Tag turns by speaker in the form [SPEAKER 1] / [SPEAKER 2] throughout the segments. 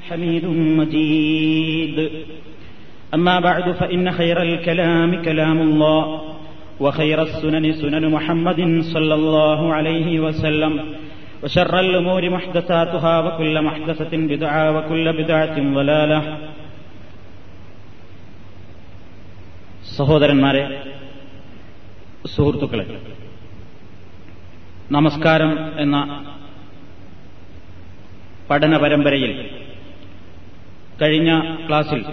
[SPEAKER 1] حميد مجيد أما بعد فإن خير الكلام كلام الله وخير السنن سنن محمد صلى الله عليه وسلم وشر الأمور محدثاتها وكل محدثة بدعة وكل بدعة ضلالة സഹോദരന്മാരെ സുഹൃത്തുക്കളെ നമസ്കാരം എന്ന പഠന പരമ്പരയിൽ കഴിഞ്ഞ ക്ലാസിൽ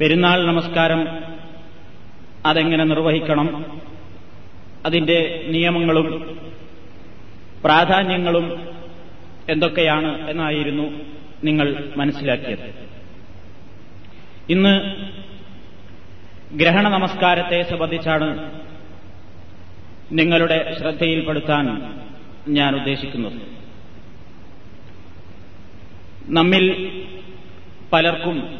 [SPEAKER 1] പെരുന്നാൾ നമസ്കാരം അതെങ്ങനെ നിർവഹിക്കണം അതിന്റെ നിയമങ്ങളും പ്രാധാന്യങ്ങളും എന്തൊക്കെയാണ് എന്നായിരുന്നു നിങ്ങൾ മനസ്സിലാക്കിയത്. ഇന്ന് ഗ്രഹണ നമസ്കാരത്തെ സംബന്ധിച്ചാണ് നിങ്ങളുടെ ശ്രദ്ധയിൽപ്പെടുത്താൻ ഞാൻ ഉദ്ദേശിക്കുന്നത്. നമ്മിൽ പലർക്കും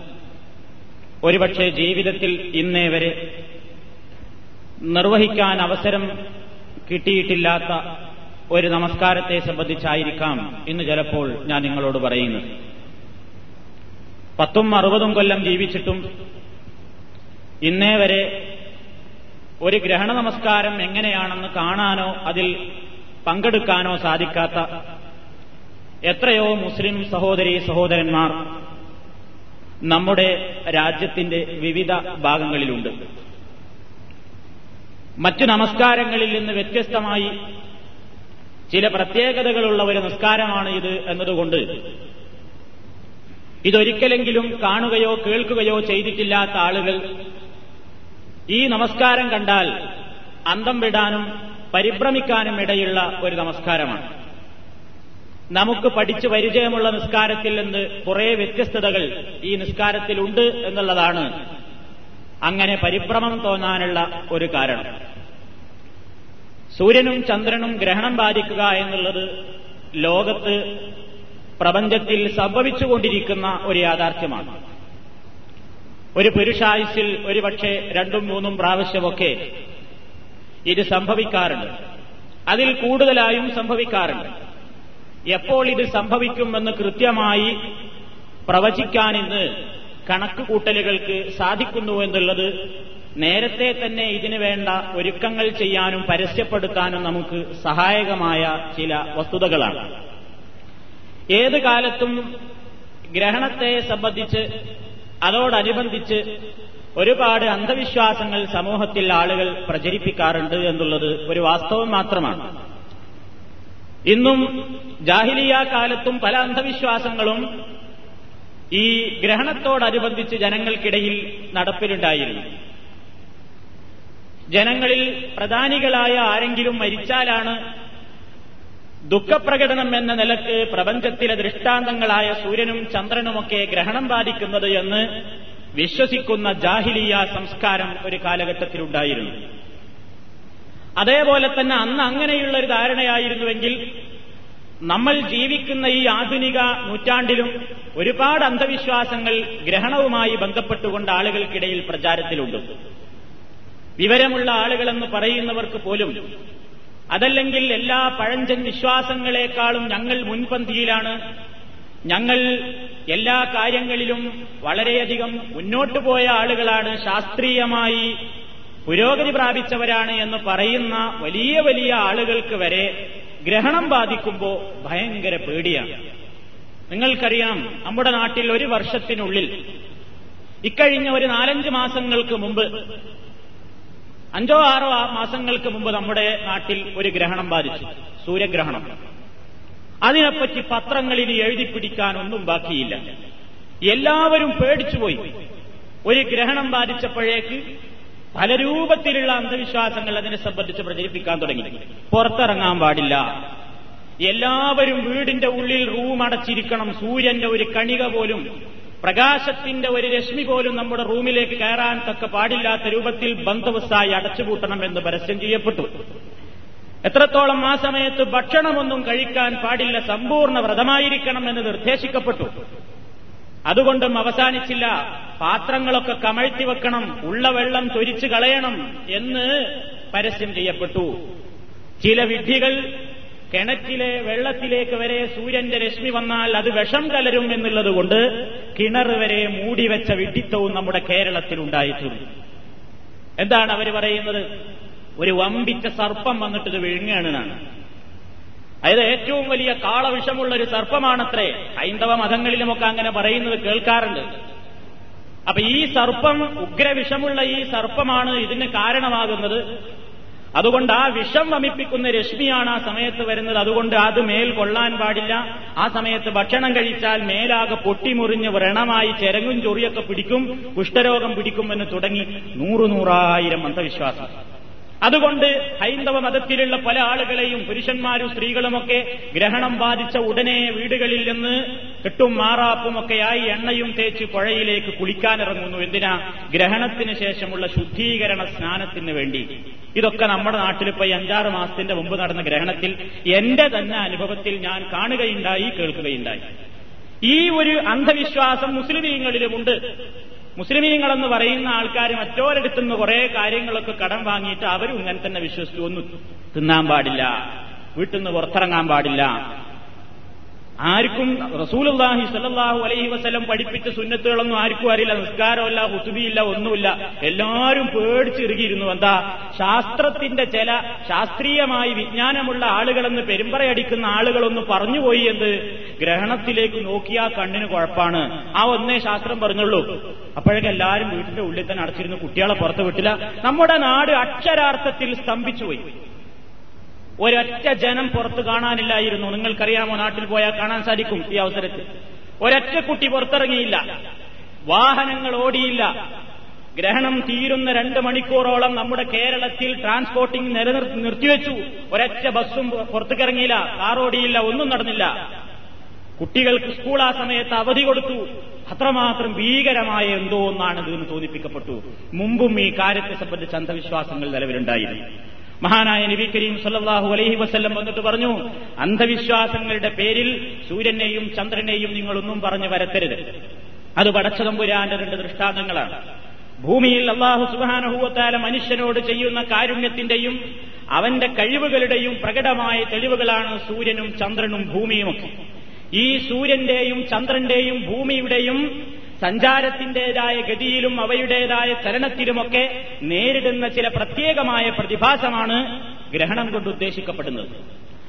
[SPEAKER 1] ഒരുപക്ഷെ ജീവിതത്തിൽ ഇന്നേ വരെ നിർവഹിക്കാൻ അവസരം കിട്ടിയിട്ടില്ലാത്ത ഒരു നമസ്കാരത്തെ സംബന്ധിച്ചായിരിക്കാം ഇന്ന് ചിലപ്പോൾ ഞാൻ നിങ്ങളോട് പറയുന്നത്. പത്തും അറുപതും കൊല്ലം ജീവിച്ചിട്ടും ഇന്നേ വരെ ഒരു ഗ്രഹണ നമസ്കാരം എങ്ങനെയാണെന്ന് കാണാനോ അതിൽ പങ്കെടുക്കാനോ സാധിക്കാത്ത എത്രയോ മുസ്ലിം സഹോദരി സഹോദരന്മാർ നമ്മുടെ രാജ്യത്തിന്റെ വിവിധ ഭാഗങ്ങളിലുണ്ട്. മറ്റു നമസ്കാരങ്ങളിൽ നിന്ന് വ്യത്യസ്തമായി ചില പ്രത്യേകതകളുള്ള ഒരു നിസ്കാരമാണ് ഇത് എന്നതുകൊണ്ട് ഇതൊരിക്കലെങ്കിലും കാണുകയോ കേൾക്കുകയോ ചെയ്തിട്ടില്ലാത്ത ആളുകൾ ഈ നമസ്കാരം കണ്ടാൽ അന്തം വിടാനും പരിഭ്രമിക്കാനും ഇടയുള്ള ഒരു നമസ്കാരമാണ്. നമുക്ക് പഠിച്ചു പരിചയമുള്ള നിസ്കാരത്തിൽ നിന്ന് കുറെ വ്യത്യസ്തതകൾ ഈ നിസ്കാരത്തിലുണ്ട് എന്നുള്ളതാണ് അങ്ങനെ പരിഭ്രമം തോന്നാനുള്ള ഒരു കാരണം. സൂര്യനും ചന്ദ്രനും ഗ്രഹണം ബാധിക്കുക എന്നുള്ളത് ലോകത്ത് പ്രപഞ്ചത്തിൽ സംഭവിച്ചുകൊണ്ടിരിക്കുന്ന ഒരു യാഥാർത്ഥ്യമാണ്. ഒരു പുരുഷായുസിൽ ഒരുപക്ഷെ രണ്ടും മൂന്നും പ്രാവശ്യമൊക്കെ ഇത് സംഭവിക്കാറുണ്ട്. അതിൽ കൂടുതലായും സംഭവിക്കാറുണ്ട്. എപ്പോൾ ഇത് സംഭവിക്കുമെന്ന് കൃത്യമായി പ്രവചിക്കാൻ ഇന്ന് കണക്കുകൂട്ടലുകൾക്ക് സാധിക്കുന്നു എന്നുള്ളത് നേരത്തെ തന്നെ ഇതിനു വേണ്ട ഒരുക്കങ്ങൾ ചെയ്യാനും പരസ്യപ്പെടുത്താനും നമുക്ക് സഹായകമായ ചില വസ്തുതകളാണ്. ഏത് കാലത്തും ഗ്രഹണത്തെ സംബന്ധിച്ച് അതോടനുബന്ധിച്ച് ഒരുപാട് അന്ധവിശ്വാസങ്ങൾ സമൂഹത്തിൽ ആളുകൾ പ്രചരിപ്പിക്കാറുണ്ട് എന്നുള്ളത് ഒരു വാസ്തവം മാത്രമാണ്. ഇന്നും ജാഹിലിയ കാലത്തും പല അന്ധവിശ്വാസങ്ങളും ഈ ഗ്രഹണത്തോടനുബന്ധിച്ച് ജനങ്ങൾക്കിടയിൽ നടപ്പിലുണ്ടായിരുന്നു. ജനങ്ങളിൽ പ്രധാനികളായ ആരെങ്കിലും മരിച്ചാലാണ് ദുഃഖപ്രകടനം എന്ന നിലയ്ക്ക് പ്രപഞ്ചത്തിലെ ദൃഷ്ടാന്തങ്ങളായ സൂര്യനും ചന്ദ്രനുമൊക്കെ ഗ്രഹണം ബാധിക്കുന്നത് എന്ന് വിശ്വസിക്കുന്ന ജാഹിലിയ സംസ്കാരം ഒരു കാലഘട്ടത്തിലുണ്ടായിരുന്നു. അതേപോലെ തന്നെ അന്ന് അങ്ങനെയുള്ള ഒരു ധാരണയായിരുന്നുവെങ്കിൽ നമ്മൾ ജീവിക്കുന്ന ഈ ആധുനിക നൂറ്റാണ്ടിലും ഒരുപാട് അന്ധവിശ്വാസങ്ങൾ ഗ്രഹണവുമായി ബന്ധപ്പെട്ടുകൊണ്ട് ആളുകൾക്കിടയിൽ പ്രചാരത്തിലുണ്ട്. വിവരമുള്ള ആളുകളെന്ന് പറയുന്നവർക്ക് പോലും അതല്ലെങ്കിൽ എല്ലാ പഴഞ്ചൻ വിശ്വാസങ്ങളെക്കാളും ഞങ്ങൾ മുൻപന്തിയിലാണ്. ഞങ്ങൾ എല്ലാ കാര്യങ്ങളിലും വളരെയധികം മുന്നോട്ടു പോയ ആളുകളാണ്. ശാസ്ത്രീയമായി പുരോഗതി പ്രാപിച്ചവരാണ് എന്ന് പറയുന്ന വലിയ വലിയ ആളുകൾക്ക് വരെ ഗ്രഹണം ബാധിക്കുമ്പോൾ ഭയങ്കര പേടിയാണ്. നിങ്ങൾക്കറിയാം നമ്മുടെ നാട്ടിൽ ഒരു വർഷത്തിനുള്ളിൽ ഇക്കഴിഞ്ഞ ഒരു നാലഞ്ച് മാസങ്ങൾക്ക് മുമ്പ് അഞ്ചോ ആറോ മാസങ്ങൾക്ക് മുമ്പ് നമ്മുടെ നാട്ടിൽ ഒരു ഗ്രഹണം ബാധിച്ചു സൂര്യഗ്രഹണം. അതിനെപ്പറ്റി പത്രങ്ങളിൽ എഴുതി പിടിക്കാനൊന്നും ബാക്കിയില്ല. എല്ലാവരും പേടിച്ചുപോയി. ഒരു ഗ്രഹണം ബാധിച്ചപ്പോഴേക്ക് പല രൂപത്തിലുള്ള അന്ധവിശ്വാസങ്ങൾ അതിനെ സംബന്ധിച്ച് പ്രചരിപ്പിക്കാൻ തുടങ്ങി. പുറത്തിറങ്ങാൻ പാടില്ല. എല്ലാവരും വീടിന്റെ ഉള്ളിൽ റൂം അടച്ചിരിക്കണം. സൂര്യന്റെ ഒരു കണിക പോലും പ്രകാശത്തിന്റെ ഒരു രശ്മി പോലും നമ്മുടെ റൂമിലേക്ക് കയറാൻ തക്ക പാടില്ലാത്ത രൂപത്തിൽ ബന്ധവസ്ഥായി അടച്ചുപൂട്ടണം എന്ന് പരസ്യം ചെയ്യപ്പെട്ടു. എത്രത്തോളം ആ സമയത്ത് ഭക്ഷണമൊന്നും കഴിക്കാൻ പാടില്ല സമ്പൂർണ വ്രതമായിരിക്കണം എന്ന് നിർദ്ദേശിക്കപ്പെട്ടു. അതുകൊണ്ടും അവസാനിച്ചില്ല. പാത്രങ്ങളൊക്കെ കമഴ്ത്തി വെക്കണം. ഉള്ള വെള്ളം തൊരിച്ചു കളയണം എന്ന് പരസ്യം ചെയ്യപ്പെട്ടു. ചില വിഡ്ഢികൾ കിണറ്റിലെ വെള്ളത്തിലേക്ക് വരെ സൂര്യന്റെ രശ്മി വന്നാൽ അത് വിഷം കലരും എന്നുള്ളതുകൊണ്ട് കിണർ വരെ മൂടിവെച്ച വിഡ്ഢിത്തവും നമ്മുടെ കേരളത്തിൽ ഉണ്ടായിട്ടുണ്ട്. എന്താണ് അവർ പറയുന്നത്? ഒരു വമ്പിച്ച സർപ്പം വന്നിട്ട് ഇത് അതായത് ഏറ്റവും വലിയ കാളവിഷമുള്ള ഒരു സർപ്പമാണത്രേ. ഹൈന്ദവ മതങ്ങളിലുമൊക്കെ അങ്ങനെ പറയുന്നത് കേൾക്കാറുണ്ട്. അപ്പൊ ഈ സർപ്പം ഉഗ്രവിഷമുള്ള ഈ സർപ്പമാണ് ഇതിന് കാരണമാകുന്നത്. അതുകൊണ്ട് ആ വിഷം വമിപ്പിക്കുന്ന രശ്മിയാണ് ആ സമയത്ത് വരുന്നത്. അതുകൊണ്ട് അത് മേൽ കൊള്ളാൻ പാടില്ല. ആ സമയത്ത് ഭക്ഷണം കഴിച്ചാൽ മേലാകെ പൊട്ടിമുറിഞ്ഞ് വ്രണമായി ചെരങ്ങും ചൊറിയൊക്കെ പിടിക്കും കുഷ്ഠരോഗം പിടിക്കുമെന്ന് തുടങ്ങി നൂറു നൂറായിരം അന്ധവിശ്വാസം. അതുകൊണ്ട് ഹൈന്ദവ മതത്തിലുള്ള പല ആളുകളെയും പുരുഷന്മാരും സ്ത്രീകളുമൊക്കെ ഗ്രഹണം ബാധിച്ച ഉടനെ വീടുകളിൽ നിന്ന് കെട്ടും മാറാപ്പുമൊക്കെയായി എണ്ണയും തേച്ച് പുഴയിലേക്ക് കുളിക്കാനിറങ്ങുന്നു. എന്തിനാ? ഗ്രഹണത്തിന് ശേഷമുള്ള ശുദ്ധീകരണ സ്നാനത്തിന് വേണ്ടി. ഇതൊക്കെ നമ്മുടെ നാട്ടിലിപ്പോ അഞ്ചാറ് മാസത്തിന്റെ മുമ്പ് നടന്ന ഗ്രഹണത്തിൽ എന്റെ തന്നെ അനുഭവത്തിൽ ഞാൻ കാണുകയുണ്ടായി കേൾക്കുകയുണ്ടായി. ഈ ഒരു അന്ധവിശ്വാസം മുസ്ലിമീങ്ങളിലുമുണ്ട്. മുസ്ലിമീങ്ങളെന്ന് പറയുന്ന ആൾക്കാർ മറ്റോരടുത്തുനിന്ന് കുറെ കാര്യങ്ങളൊക്കെ കടം വാങ്ങിയിട്ട് അവരും ഇങ്ങനെ തന്നെ വിശ്വസിച്ചു ഒന്നും തിന്നാൻ പാടില്ല. വീട്ടിൽ നിന്ന് പുറത്തിറങ്ങാൻ പാടില്ല. ആർക്കും റസൂലുല്ലാഹി സല്ലാഹു അലൈഹി വസ്ലം പഠിപ്പിച്ച സുന്നത്തുകളൊന്നും ആർക്കും അറിയില്ല നിസ്കാരമല്ല ഹുസുബിയില്ല ഒന്നുമില്ല. എല്ലാവരും പേടിച്ചിറുകിയിരുന്നു. എന്താ? ശാസ്ത്രത്തിന്റെ ചില ശാസ്ത്രീയമായി വിജ്ഞാനമുള്ള ആളുകളെന്ന് പെരുമ്പറയടിക്കുന്ന ആളുകളൊന്ന് പറഞ്ഞുപോയി എന്ത്? ഗ്രഹണത്തിലേക്ക് നോക്കിയാ കണ്ണിന് കുഴപ്പമാണ് ആ ഒന്നേ ശാസ്ത്രം പറഞ്ഞുള്ളൂ. അപ്പോഴേക്കും എല്ലാവരും വീട്ടിന്റെ ഉള്ളിൽ തന്നെ അടച്ചിരുന്നു കുട്ടികളെ പുറത്ത് വിട്ടില്ല. നമ്മുടെ നാട് അക്ഷരാർത്ഥത്തിൽ സ്തംഭിച്ചുപോയി. ഒരൊറ്റ ജനം പുറത്ത് കാണാനില്ലായിരുന്നു. നിങ്ങൾക്കറിയാമോ നാട്ടിൽ പോയാൽ കാണാൻ സാധിക്കും ഈ അവസരത്തിൽ. ഒരൊറ്റ കുട്ടി പുറത്തിറങ്ങിയില്ല. വാഹനങ്ങൾ ഓടിയില്ല. ഗ്രഹണം തീരുന്ന രണ്ട് മണിക്കൂറോളം നമ്മുടെ കേരളത്തിൽ ട്രാൻസ്പോർട്ടിംഗ് നിലനിർത്തി നിർത്തിവെച്ചു. ഒരൊറ്റ ബസ്സും പുറത്തേക്കിറങ്ങിയില്ല. കാർ ഓടിയില്ല. ഒന്നും നടന്നില്ല. കുട്ടികൾക്ക് സ്കൂൾ ആ സമയത്ത് അവധി കൊടുത്തു. അത്രമാത്രം ഭീകരമായ എന്തോ ഒന്നാണ് ഇതെന്ന് തോന്നിപ്പിക്കപ്പെട്ടു. മുമ്പും ഈ കാര്യത്തെ സംബന്ധിച്ച് അന്ധവിശ്വാസങ്ങൾ നിലവിലുണ്ടായിരുന്നു. മഹാനായ നബി കരീം സല്ലാഹു അലൈഹി വസ്ല്ലം വന്നിട്ട് പറഞ്ഞു അന്ധവിശ്വാസങ്ങളുടെ പേരിൽ സൂര്യനെയും ചന്ദ്രനെയും നിങ്ങളൊന്നും പറഞ്ഞു വരത്തരുത്. അത് പടച്ചതമ്പുരാന്റെ രണ്ട് ദൃഷ്ടാന്തങ്ങളാണ്. ഭൂമിയിൽ അള്ളാഹു സുബാനഹൂവത്താല മനുഷ്യനോട് ചെയ്യുന്ന കാരുണ്യത്തിന്റെയും അവന്റെ കഴിവുകളുടെയും പ്രകടമായ തെളിവുകളാണ് സൂര്യനും ചന്ദ്രനും ഭൂമിയുമൊക്കെ. ഈ സൂര്യന്റെയും ചന്ദ്രന്റെയും ഭൂമിയുടെയും സഞ്ചാരത്തിന്റേതായ ഗതിയിലും അവയുടേതായ ചലനത്തിലുമൊക്കെ നേരിടുന്ന ചില പ്രത്യേകമായ പ്രതിഭാസമാണ് ഗ്രഹണം കൊണ്ട് ഉദ്ദേശിക്കപ്പെടുന്നത്.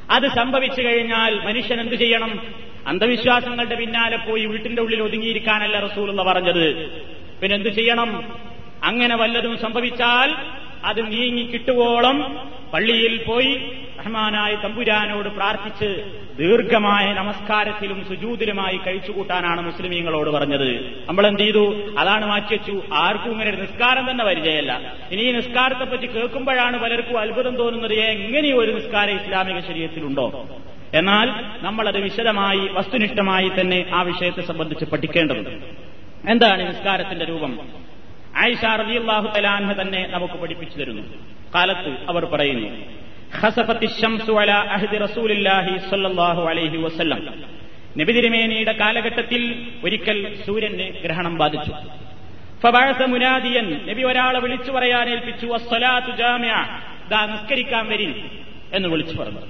[SPEAKER 1] അത് സംഭവിച്ചു കഴിഞ്ഞാൽ മനുഷ്യൻ എന്തു ചെയ്യണം? അന്ധവിശ്വാസങ്ങളുടെ പിന്നാലെ പോയി വീട്ടിന്റെ ഉള്ളിൽ ഒതുങ്ങിയിരിക്കാനല്ല റസൂലുള്ള പറഞ്ഞത്. പിന്നെന്തു ചെയ്യണം? അങ്ങനെ വല്ലതും സംഭവിച്ചാൽ അത് നീങ്ങി കിട്ടുവോളം പള്ളിയിൽ പോയി റഹ്മാനായി തമ്പുരാനോട് പ്രാർത്ഥിച്ച് ദീർഘമായ നമസ്കാരത്തിലും സുജൂതിലുമായി കഴിച്ചുകൂട്ടാനാണ് മുസ്ലിമീങ്ങളോട് പറഞ്ഞത്. നമ്മൾ എന്ത് ചെയ്തു? അതാണ് മാറ്റിവെച്ചു ആർക്കും ഇങ്ങനെ ഒരു നിസ്കാരം തന്നെ പരിചയമല്ല. ഇനി ഈ നിസ്കാരത്തെ പറ്റി കേൾക്കുമ്പോഴാണ് പലർക്കും അത്ഭുതം തോന്നുന്നത് എങ്ങനെ ഒരു നിസ്കാരം ഇസ്ലാമിക ശരീരത്തിലുണ്ടോ? എന്നാൽ നമ്മളത് വിശദമായി വസ്തുനിഷ്ഠമായി തന്നെ ആ വിഷയത്തെ സംബന്ധിച്ച് പഠിക്കേണ്ടതുണ്ട്. എന്താണ് നിസ്കാരത്തിന്റെ രൂപം? ആയിഷ റളിയല്ലാഹു തലാൻഹ തന്നെ നമുക്ക് പഠിപ്പിച്ചു തരുന്നു. കാലത്ത് അവർ പറയുന്നു നബിതിരുമേനിയുടെ കാലഘട്ടത്തിൽ ഒരിക്കൽ സൂര്യന് ഗ്രഹണം ബാധിച്ചു. മുനാദിയൻ നബി ഒരാളെ വിളിച്ചു പറയാൻ ഏൽപ്പിച്ചു ദാ നിസ്കരിക്കാൻ വരി എന്ന് വിളിച്ചു പറഞ്ഞു.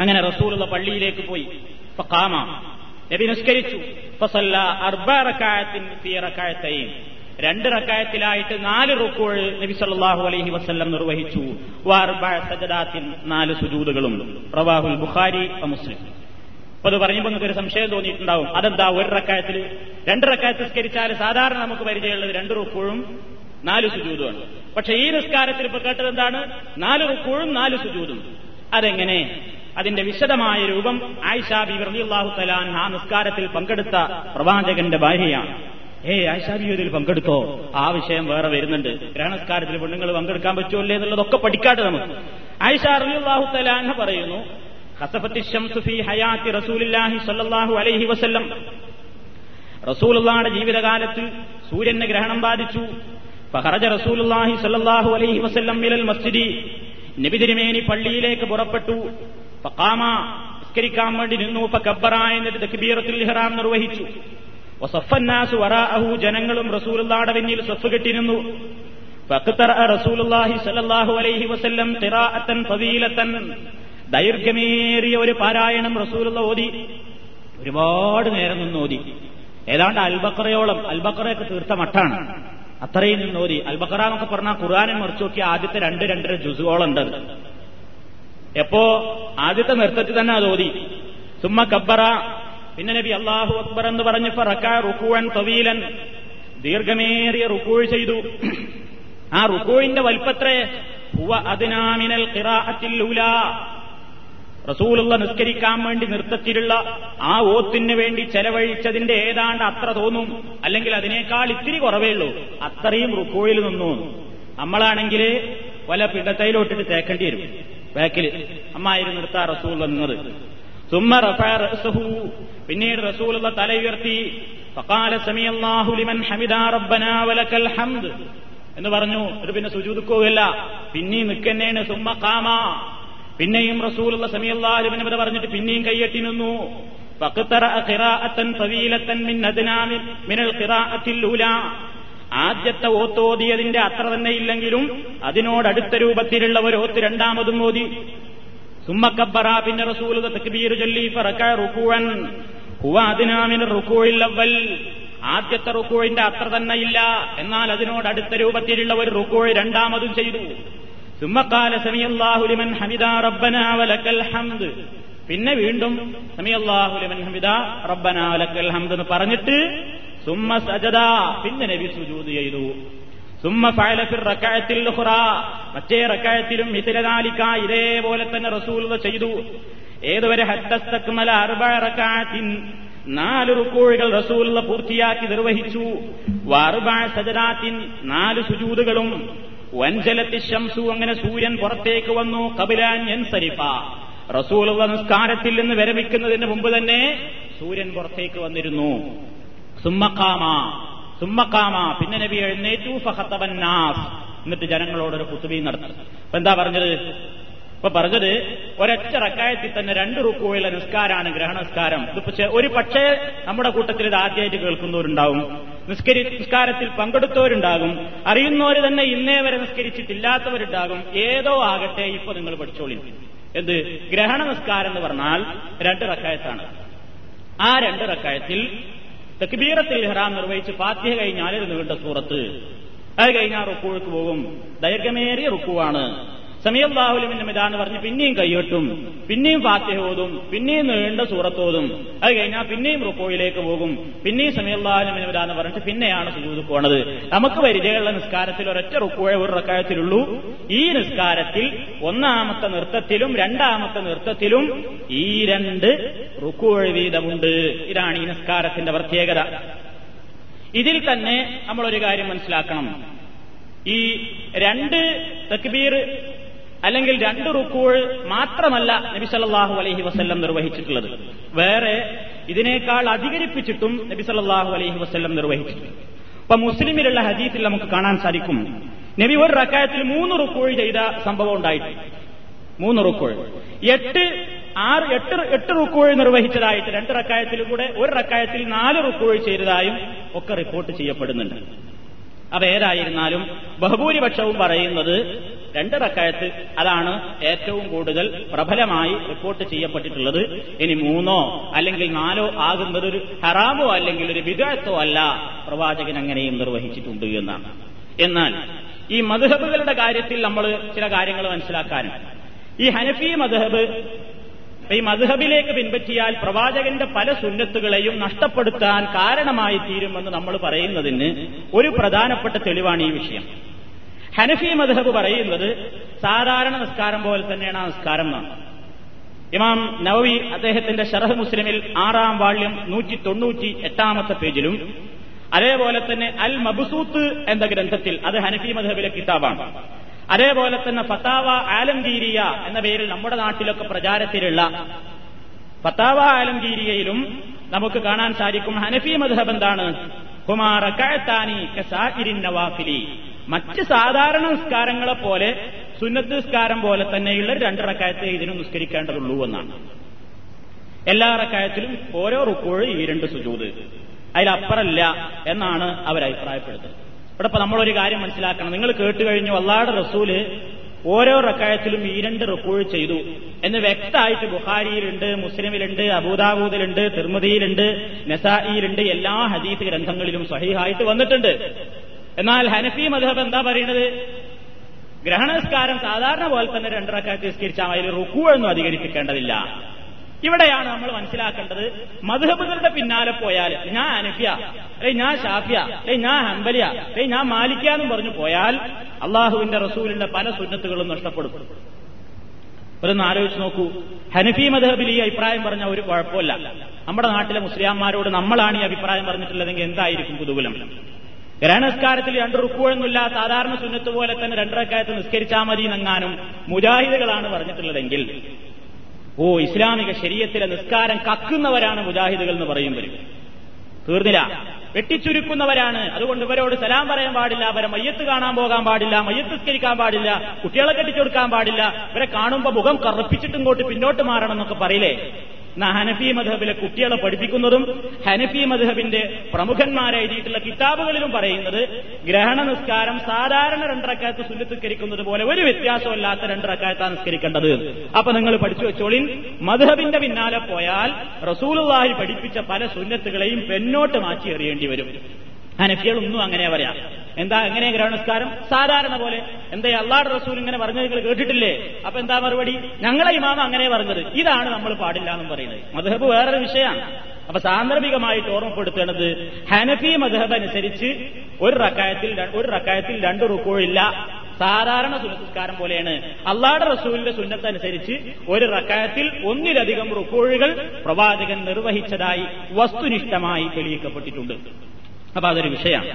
[SPEAKER 1] അങ്ങനെ റസൂലുള്ള പള്ളിയിലേക്ക് പോയി. ഫഖാമ നബി നിസ്കരിച്ചു. ഫസല്ല അർബ റകഅത്തിൻ ഫീ റകഅത്തൈൻ രണ്ട് റക്കായത്തിലായിട്ട് നാല് റുക്കോൾ നബി സല്ലാഹു അലൈഹി വസ്ല്ലം നിർവഹിച്ചു. സജദാത്തിൻ നാല് സുജൂതുകളും റവാഹുൽ ബുഖാരി മുസ്ലിം. അപ്പൊ അത് പറയുമ്പോൾ നിങ്ങൾക്ക് ഒരു സംശയം തോന്നിയിട്ടുണ്ടാവും. അതെന്താ ഒരു റക്കായത്തിൽ രണ്ട് റക്കായത്ത് നിസ്കരിച്ചാൽ സാധാരണ നമുക്ക് പരിചയമുള്ളത് രണ്ട് റുക്കോഴും നാല് സുജൂതുമാണ് പക്ഷെ ഈ നിസ്കാരത്തിൽ ഇപ്പൊ കേട്ടത് എന്താണ്? നാല് റുക്കോഴും നാല് സുജൂതും അതെങ്ങനെ? അതിന്റെ വിശദമായ രൂപം ആയിഷ ബി റളിയല്ലാഹു തലാൻ ആ നിസ്കാരത്തിൽ പങ്കെടുത്ത പ്രവാചകന്റെ ഭാര്യയാണ്. ഏ ഇതിൽ പങ്കെടുത്തോ? ആ വിഷയം വേറെ വരുന്നുണ്ട്. ഗ്രഹണസ്കാരത്തിൽ പെണ്ണുങ്ങൾ പങ്കെടുക്കാൻ പറ്റുമല്ലേ എന്നുള്ളതൊക്കെ പഠിക്കാട്ട് നമുക്ക്. ആയിഷ റളിയല്ലാഹു തലാൻ പറയുന്നു റസൂലുള്ളാഹിയുടെ ജീവിതകാലത്ത് സൂര്യന് ഗ്രഹണം ബാധിച്ചു. ഫഹറജ റസൂലുള്ളാഹി സ്വല്ലല്ലാഹു അലൈഹി വസല്ലം മിലൽ മസ്ജിദി. നബി തിരുമേനി പള്ളിയിലേക്ക് പുറപ്പെട്ടു. ഫഖാമ നിസ്കരിക്കാൻ വേണ്ടി നിന്നു. ഫകബ്ബറ എന്നിട്ട് തക്ബീറത്തുൽ ഇഹ്റാം നിർവഹിച്ചു. വസഫന്നാസു വറാഅഹു ജനങ്ങളും റസൂലുള്ളാഹിയുടെ പിന്നിൽ സഫ് കെട്ടിരുന്നു. റസൂലുള്ളാഹി സ്വല്ലല്ലാഹു അലൈഹി വസല്ലം ഖിറാഅത്തൻ ഫദീലത്തൻ ദൈർഘ്യമേറിയ ഒരു പാരായണം റസൂലുള്ള ഓതി. ഒരുപാട് നേരം നിന്ന് ഓതി. ഏതാണ്ട് അൽബക്കറയോളം അൽബക്കറയൊക്കെ തീർത്ത മട്ടാണ്. അത്രയും നിന്ന് ഓതി. അൽബക്കറ എന്നൊക്കെ പറഞ്ഞാൽ ഖുർആാനെ മറിച്ചു നോക്കിയ ആദ്യത്തെ രണ്ട് രണ്ടര ജുസുകളോളം ഉണ്ട് എപ്പോ? ആദ്യത്തെ നൃത്തത്തിൽ തന്നെ അത് ഓതി. സുമ്മ കബ്ബറ പിന്നെ നബി അള്ളാഹു അക്ബർ എന്ന് പറഞ്ഞ് റുക്കുവൻ തവീലൻ. ദീർഘമേറിയ റുക്കൂഴ് ചെയ്തു. ആ റുക്കൂഴിന്റെ വലിപ്പത്രേ ഹുവ അതിനാമിനൽ ഖിറാഅത്തില്ലൂല റസൂലുള്ള നിസ്കരിക്കാൻ വേണ്ടി നൃത്തത്തിലുള്ള ആ ഓത്തിന് വേണ്ടി ചെലവഴിച്ചതിന്റെ ഏതാണ്ട് അത്ര തോന്നും. അല്ലെങ്കിൽ അതിനേക്കാൾ ഇത്തിരി കുറവേ ഉള്ളൂ. അത്രയും റുക്കോയിൽ നിന്നു. നമ്മളാണെങ്കിൽ വല്ല പിടത്തയിലോട്ടിട്ട് തേക്കേണ്ടി വരും. ബാക്കിൽ അമ്മായിരുന്നു നിർത്താ റസൂൽ നിന്നത്. പിന്നീട് റസൂലുള്ള തല ഉയർത്തി ഫഖാല സമിയല്ലാഹു ലിമൻ റബ്ബനാ ഹംദ്. എന്ന് പറഞ്ഞു. ഒരു പിന്നെ സുജൂതുക്കുകയല്ല പിന്നെയും നിൽക്കന്നെയാണ് സുമ്മ കാമ പിന്നെയും റസൂലുള്ള ഇവിടെ പറഞ്ഞിട്ട് പിന്നെയും കയ്യെട്ടി നിന്നു. ആദ്യത്തെ ഓത്തോതിയതിന്റെ അത്ര തന്നെ ഇല്ലെങ്കിലും അതിനോടടുത്ത രൂപത്തിലുള്ള ഒരു ഓത്ത് രണ്ടാമതും ഓതി. സുമ്മക്കബ്ബറ പിന്നെ റസൂൽ ചൊല്ലി റുക്കുവൻ ആദ്യത്തെ റുക്കുവിന്റെ അത്ര തന്നെ ഇല്ല. എന്നാൽ അതിനോട് അടുത്ത രൂപത്തിലുള്ള ഒരു റുക്കുവ് രണ്ടാമതും ചെയ്തു. സുമ്മക്കാല സമിയല്ലാഹുലിമൻ ഹമിദ റബ്ബന ഹംദ് പിന്നെ വീണ്ടും സമിയല്ലാഹുലിമൻ ഹമിദ റബ്ബന വലക്കൽ ഹംദ് എന്ന് പറഞ്ഞിട്ട് സുമ്മ സജദ പിന്നെ നബി സുജൂദ് ചെയ്തു. മറ്റേ റക്കായത്തിലും ഹിതരനാലിക്ക ഇതേപോലെ തന്നെ റസൂൽ ചെയ്തു. ഏതുവരെ ഹത്തസ്തക്മല റകഅത്തിൻ നാല് റുക്കോഴുകൾ റസൂലുള്ള പൂർത്തിയാക്കി നിർവഹിച്ചു. വാർബഅ സജദാത്തിൻ നാല് സുജൂതുകളും. വഞ്ചലത്തി ശംസു അങ്ങനെ സൂര്യൻ പുറത്തേക്ക് വന്നു. കപിലാൻ എൻസരിഫ റസൂലുള്ള നിസ്കാരത്തിൽ നിന്ന് വിരമിക്കുന്നതിന് മുമ്പ് തന്നെ സൂര്യൻ പുറത്തേക്ക് വന്നിരുന്നു. സുമ്മക്കാമ സുമ്മക്കാമ പിന്നെ നബി എഴുന്നേറ്റു ഫഹത്തബന്നാസ് എന്നിട്ട് ജനങ്ങളോടൊരു കുത്തുബി നടത്തി. അപ്പൊ എന്താ പറഞ്ഞത്? ഇപ്പൊ പറഞ്ഞത് ഒരൊറ്റ റക്കായത്തിൽ തന്നെ രണ്ട് റുക്കുവയുള്ള നിസ്കാരാണ് ഗ്രഹണസ്കാരം. ഇതിപ്പോ ഒരു പക്ഷേ നമ്മുടെ കൂട്ടത്തിൽ ഇത് ആദ്യമായിട്ട് കേൾക്കുന്നവരുണ്ടാവും. നിസ്കരി നിസ്കാരത്തിൽ പങ്കെടുത്തവരുണ്ടാകും. അറിയുന്നവർ തന്നെ ഇന്നേ വരെ നിസ്കരിച്ചിട്ടില്ലാത്തവരുണ്ടാകും. ഏതോ ആകട്ടെ ഇപ്പൊ നിങ്ങൾ പഠിച്ചോളി എന്ത്? ഗ്രഹണ നിസ്കാരം എന്ന് പറഞ്ഞാൽ രണ്ട് റക്കായത്താണ്. ആ രണ്ട് റക്കായത്തിൽ തെക്കുബീറത്തിൽ ഇഹ്റാം നിർവഹിച്ച് ഫാത്തിഹ കഴിഞ്ഞാലിരുന്നു വീണ്ട സൂറത്ത്. അത് കഴിഞ്ഞാൽ റുക്കുവൾക്ക് പോകും. ദൈർഘ്യമേറിയ റുക്കുവാണ്. സമയല്ലാഹുലിമിന്റെ മിതാന്ന് പറഞ്ഞ് പിന്നെയും കൈയൊട്ടും പിന്നെയും ഫാത്തിഹ ഓതും പിന്നെയും നീണ്ട സൂറത്തോതും അത് കഴിഞ്ഞാൽ പിന്നെയും റുക്കോയിലേക്ക് പോകും. പിന്നെയും സമയല്ലാഹുലിമിന്റെ മിതാന്ന് പറഞ്ഞിട്ട് പിന്നെയാണ് സുജൂത് പോണത്. നമുക്ക് പരിചയമുള്ള നിസ്കാരത്തിൽ ഒരൊറ്റ റുക്കോയെ ഒരു റക്കായത്തിലുള്ളൂ. ഈ നിസ്കാരത്തിൽ ഒന്നാമത്തെ നൃത്തത്തിലും രണ്ടാമത്തെ നൃത്തത്തിലും ഈ രണ്ട് റുക്കോഴ് വീതമുണ്ട്. ഇതാണ് ഈ നിസ്കാരത്തിന്റെ പ്രത്യേകത. ഇതിൽ തന്നെ നമ്മളൊരു കാര്യം മനസ്സിലാക്കണം. ഈ രണ്ട് തക്ബീർ അല്ലെങ്കിൽ രണ്ട് റുക്കൂൾ മാത്രമല്ല നബി സല്ലാഹു അലൈഹി വസ്ല്ലം നിർവഹിച്ചിട്ടുള്ളത്. വേറെ ഇതിനേക്കാൾ അധികരിപ്പിച്ചിട്ടും നബി സല്ലാഹു അലൈഹി വസ്ല്ലം നിർവഹിച്ചിട്ടുണ്ട് അപ്പൊ മുസ്ലിമിലുള്ള ഹദീസിൽ നമുക്ക് കാണാൻ സാധിക്കും. നബി ഒരു റക്കായത്തിൽ മൂന്ന് റുക്കൂൾ ചെയ്ത സംഭവം ഉണ്ടായിട്ടുണ്ട് മൂന്ന് റുക്കോൾ. എട്ട് ആറ് എട്ട് എട്ട് റുക്കോൾ നിർവഹിച്ചതായിട്ട് രണ്ട് റക്കായത്തിൽ കൂടെ ഒരു റക്കായത്തിൽ നാല് റുക്കോൾ ചെയ്തതായും ഒക്കെ റിപ്പോർട്ട് ചെയ്യപ്പെടുന്നുണ്ട്. അവ ഏതായിരുന്നാലും ബഹുഭൂരിപക്ഷവും പറയുന്നത് രണ്ട് റക്കായത്ത് അതാണ് ഏറ്റവും കൂടുതൽ പ്രബലമായി റിപ്പോർട്ട് ചെയ്യപ്പെട്ടിട്ടുള്ളത്. ഇനി മൂന്നോ അല്ലെങ്കിൽ നാലോ ആകുന്നത് ഒരു ഹറാമോ അല്ലെങ്കിൽ ഒരു വികാരത്തോ അല്ല പ്രവാചകൻ അങ്ങനെയും നിർവഹിച്ചിട്ടുണ്ട് എന്നാണ്. എന്നാൽ ഈ മധുഹബുകളുടെ കാര്യത്തിൽ നമ്മൾ ചില കാര്യങ്ങൾ മനസ്സിലാക്കാനും. ഈ ഹനഫി മധുഹബ് ഈ മധുഹബിലേക്ക് പിൻപറ്റിയാൽ പ്രവാചകന്റെ പല സുന്നത്തുകളെയും നഷ്ടപ്പെടുത്താൻ കാരണമായി തീരുമെന്ന് നമ്മൾ പറയുന്നതിന് ഒരു പ്രധാനപ്പെട്ട തെളിവാണ് ഈ വിഷയം. ഹനഫി മധുഹബ് പറയുന്നത് സാധാരണ നിസ്കാരം പോലെ തന്നെയാണ് ആ നിസ്കാരം എന്നാണ് ഇമാം നവവി അദ്ദേഹത്തിന്റെ ഷറഹ് മുസ്ലിമിൽ ആറാം വാള്യം നൂറ്റി തൊണ്ണൂറ്റി എട്ടാമത്തെ പേജിലും അതേപോലെ തന്നെ അൽ മബുസൂത്ത് എന്ന ഗ്രന്ഥത്തിൽ അത് ഹനഫി മധബിലെ കിതാബാണ്. അതേപോലെ തന്നെ ഫത്താവ ആലംഗീരിയ എന്ന പേരിൽ നമ്മുടെ നാട്ടിലൊക്കെ പ്രചാരത്തിലുള്ള ഫത്താവ ആലംഗീരിയയിലും നമുക്ക് കാണാൻ സാധിക്കും ഹനഫി മധബ് എന്താണ്? നവാഫിലി. മറ്റ് സാധാരണ നിസ്കാരങ്ങളെ പോലെ സുന്നത്ത് നിസ്കാരം പോലെ തന്നെയുള്ള രണ്ടിറക്കായത്തെ ഇതിനും നിസ്കരിക്കേണ്ടതുള്ളൂ എന്നാണ്. എല്ലാ റക്കായത്തിലും ഓരോ റുക്കോഴും ഈ രണ്ട് സുജൂത് അതിലപ്പുറല്ല എന്നാണ് അവർ അഭിപ്രായപ്പെടുന്നത്. ഇവിടെ ഇപ്പൊ നമ്മളൊരു കാര്യം മനസ്സിലാക്കണം. നിങ്ങൾ കേട്ട് കഴിഞ്ഞു അള്ളാടെ റസൂൽ ഓരോ റക്കായത്തിലും ഈ രണ്ട് റുക്കോഴ് ചെയ്തു. എന്ന് വ്യക്തമായിട്ട് ബുഹാരിയിലുണ്ട് മുസ്ലിമിലുണ്ട് അബൂദാബൂദിലുണ്ട് തിർമതിയിലുണ്ട് നസായിലുണ്ട് എല്ലാ ഹദീസ് ഗ്രന്ഥങ്ങളിലും സഹിഹായിട്ട് വന്നിട്ടുണ്ട്. എന്നാൽ ഹനഫി മധബ് എന്താ പറയുന്നത്? ഗ്രഹണസ്കാരം സാധാരണ പോലെ തന്നെ രണ്ടരക്കാലത്ത് നിസ്കരിച്ചാൽ അതിൽ റുക്കു ഒന്നും അധികരിപ്പിക്കേണ്ടതില്ല. ഇവിടെയാണ് നമ്മൾ മനസ്സിലാക്കേണ്ടത് മധുഹബുകളുടെ പിന്നാലെ പോയാൽ ഞാൻ അനഫിയ അല്ലെ ഞാൻ ഷാഫിയ അല്ലെ ഞാൻ ഹംബലിയ അല്ലെ ഞാൻ മാലിക്ക എന്നും പറഞ്ഞു പോയാൽ അള്ളാഹുവിന്റെ റസൂലിന്റെ പല സുന്നത്തുകളും നഷ്ടപ്പെടും. ഒരൊന്ന് ആലോചിച്ച് നോക്കൂ. ഹനഫി മധബിൽ ഈ അഭിപ്രായം പറഞ്ഞ ഒരു കുഴപ്പമില്ല. നമ്മുടെ നാട്ടിലെ മുസ്ലിംമാരോട് നമ്മളാണ് ഈ അഭിപ്രായം പറഞ്ഞിട്ടുള്ളതെങ്കിൽ എന്തായിരിക്കും കുതൂഹലം? ഗ്രഹണസ്കാരത്തിൽ രണ്ട് റുക്കുവൊന്നുമില്ല സാധാരണ സുന്നത്ത് പോലെ തന്നെ രണ്ടരക്കാലത്ത് നിസ്കരിച്ചാൽ മതി നങ്ങാനും മുജാഹിദുകളാണ് പറഞ്ഞിട്ടുള്ളതെങ്കിൽ ഓ ഇസ്ലാമിക ശരീരത്തിലെ നിസ്കാരം കക്കുന്നവരാണ് മുജാഹിദുകൾ എന്ന് പറയുമ്പോൾ തീർന്നില്ല. വെട്ടിച്ചുരുക്കുന്നവരാണ്. അതുകൊണ്ട് ഇവരോട് സലാം പറയാൻ പാടില്ല അവരെ മയ്യത്ത് കാണാൻ പോകാൻ പാടില്ല മയ്യത്ത് നിസ്കരിക്കാൻ പാടില്ല കുട്ടികളെ കെട്ടിച്ചു കൊടുക്കാൻ പാടില്ല. ഇവരെ കാണുമ്പോൾ മുഖം കറുപ്പിച്ചിട്ടും ഇങ്ങോട്ട് പിന്നോട്ട് മാറണം എന്നൊക്കെ പറയില്ലേ? എന്നാ ഹനഫി മധബിലെ കുട്ടികളെ പഠിപ്പിക്കുന്നതും ഹനഫി മധബിന്റെ പ്രമുഖന്മാരെഴുതിയിട്ടുള്ള കിതാബുകളിലും പറയുന്നത് ഗ്രഹണ നിസ്കാരം സാധാരണ രണ്ടരക്കാലത്ത് സുന്നത്തിസ്കരിക്കുന്നത് പോലെ ഒരു വ്യത്യാസമില്ലാത്ത രണ്ടരക്കാലത്താണ് നിസ്കരിക്കേണ്ടത്. അപ്പൊ നിങ്ങൾ പഠിച്ചു വെച്ചോളിൻ. മധബിന്റെ പിന്നാലെ പോയാൽ റസൂലുള്ളാഹി പഠിപ്പിച്ച പല സുന്നത്തുകളെയും പെന്നോട്ട് മാറ്റി എറിയേണ്ടി വരും. ഹനഫികളൊന്നും അങ്ങനെ പറയാം. എന്താ എങ്ങനെ ഗ്രഹണസ്കാരം? സാധാരണ പോലെ. എന്താ അള്ളാഹ് റസൂൽ ഇങ്ങനെ പറഞ്ഞത് നിങ്ങൾ കേട്ടിട്ടില്ലേ? അപ്പൊ എന്താ മറുപടി? ഞങ്ങളെ ഇമാമ അങ്ങനെ പറഞ്ഞത്. ഇതാണ് നമ്മൾ പാടില്ല എന്നും പറയുന്നത്. മധുഹബ് വേറൊരു വിഷയമാണ് അപ്പൊ സാന്ദർഭികമായിട്ട് ഓർമ്മപ്പെടുത്തേണ്ടത് ഹനഫി മധുഹബ് അനുസരിച്ച് ഒരു റക്കായത്തിൽ ഒരു റക്കായത്തിൽ രണ്ട് റുക്കോഴില്ല സാധാരണ സുനസ്കാരം പോലെയാണ്. അള്ളാഹുടെ റസൂലിന്റെ സുന്നത്തനുസരിച്ച് ഒരു റക്കായത്തിൽ ഒന്നിലധികം റുക്കോഴുകൾ പ്രവാചകൻ നിർവഹിച്ചതായി വസ്തുനിഷ്ഠമായി തെളിയിക്കപ്പെട്ടിട്ടുണ്ട്. അപ്പൊ അതൊരു വിഷയമാണ്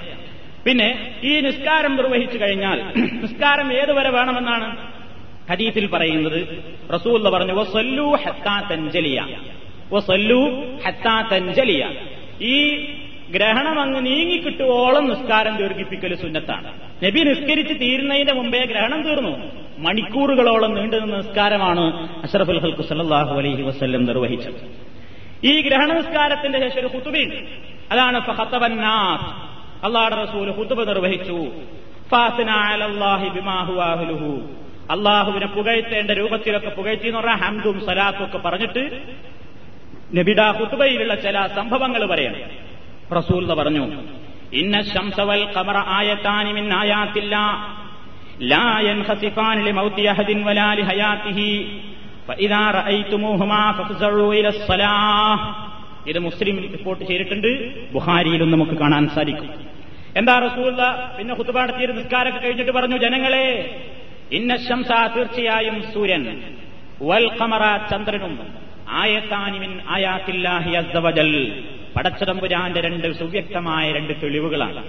[SPEAKER 1] പിന്നെ ഈ നിസ്കാരം നിർവഹിച്ചു കഴിഞ്ഞാൽ നിസ്കാരം ഏതുവരെ വേണമെന്നാണ് ഹദീത്തിൽ പറയുന്നത്. റസൂൽ പറഞ്ഞു വസല്ലു ഹത്താ തഞ്ചലിയ വസല്ലു ഹത്താ തഞ്ചലിയ ഈ ഗ്രഹണം അങ്ങ് നീങ്ങിക്കിട്ടുവോളം നിസ്കാരം ദീർഘിപ്പിക്കൽ സുന്നത്താണ്. നബി നിസ്കരിച്ച് തീരുന്നതിന്റെ മുമ്പേ ഗ്രഹണം തീർന്നു. മണിക്കൂറുകളോളം നീണ്ടുനിന്ന നിസ്കാരമാണ് അഷറഫുൽ ഹൽക്കു സല്ലാഹു അലൈഹി വസ്ല്ലം നിർവഹിച്ചത്. ഈ ഗ്രഹണ നിസ്കാരത്തിന്റെ ശേഷം ഒരു കുത്തുബിൻ അതാണ് ഫഹത്തവന്നാസ് അള്ളാഹുടെ റസൂൽ ഹുത്തുബ നിർവഹിച്ചു അള്ളാഹുവിനെ പുകഴ്ത്തേണ്ട രൂപത്തിലൊക്കെ പുകഴ്ത്തി എന്ന് പറഞ്ഞാൽ ഹംദും സലാത്തും ഒക്കെ പറഞ്ഞിട്ട് നബിഡ ഹുത്തുബയിലുള്ള ചില സംഭവങ്ങൾ പറയണം റസൂൽ പറഞ്ഞു ഇന്ന ശംസവൽ ഖമറ ആയത്താനി മിൻ ആയാത്തില്ല ലാ യൻഖസിഫാൻ ലിമൗതി അഹദിൻ വലാ ലിഹയാത്തിഹി فإذا رأيتموهما فافزعوا إلى الصلاة ഇത് മുസ്ലിം റിപ്പോർട്ട് ചെയ്തിട്ടുണ്ട്. ബുഹാരിയിലും നമുക്ക് കാണാൻ സാധിക്കും. എന്താ റസൂല്ല പിന്നെ ഹുത്തുബ നടത്തിയ നിസ്കാരമൊക്കെ കഴിഞ്ഞിട്ട് പറഞ്ഞു ജനങ്ങളെ ഇന്ന ശംസ തീർച്ചയായും സൂര്യൻ വൽ കമറ ചന്ദ്രനും ആയത്താനിമിൻ ആയാത്തില്ലാഹി പടച്ചതമ്പുരാന്റെ രണ്ട് സുവ്യക്തമായ രണ്ട് തെളിവുകളാണ്.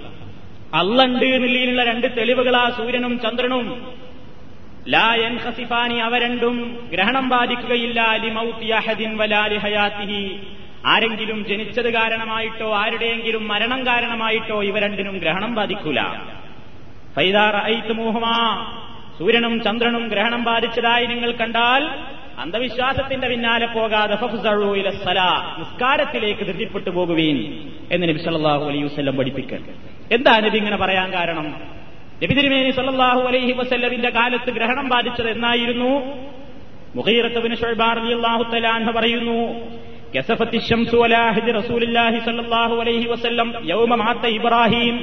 [SPEAKER 1] അല്ലണ്ട് നിലയിലുള്ള രണ്ട് തെളിവുകളാ സൂര്യനും ചന്ദ്രനും. ലാ ഹസിഫാനി അവ രണ്ടും ഗ്രഹണം ബാധിക്കുകയില്ല. ലിമൗത്തി അഹദിൻ വലാലി ഹയാത്തിഹി ആരെങ്കിലും ജനിച്ചത് കാരണമായിട്ടോ ആരുടെയെങ്കിലും മരണം കാരണമായിട്ടോ ഇവ രണ്ടിനും ഗ്രഹണം ബാധിക്കൂല. ഫൈദാർ ഐത്തുമൂഹമാ സൂര്യനും ചന്ദ്രനും ഗ്രഹണം ബാധിച്ചതായി നിങ്ങൾ കണ്ടാൽ അന്ധവിശ്വാസത്തിന്റെ പിന്നാലെ പോകാതെ നിസ്കാരത്തിലേക്ക് ധൃതിപ്പെട്ടു പോകുവീൻ എന്ന് നബി സല്ലാഹു അലൈഹി വസ്ല്ലം പഠിപ്പിക്കൽ. എന്താ നബി ഇങ്ങനെ പറയാൻ കാരണം? നബി തിരുമേനി സല്ലാഹു അലൈഹി വസ്ല്ലമിന്റെ കാലത്ത് ഗ്രഹണം ബാധിച്ചത് എന്നായിരുന്നു? മുഹീറത്തുബിന് ഷൊയ്ബാർ അള്ളാഹു തലാൻഹ പറയുന്നു كسفت الشمس ولا هج رسول الله صلى الله عليه وسلم يوم مات إبراهيم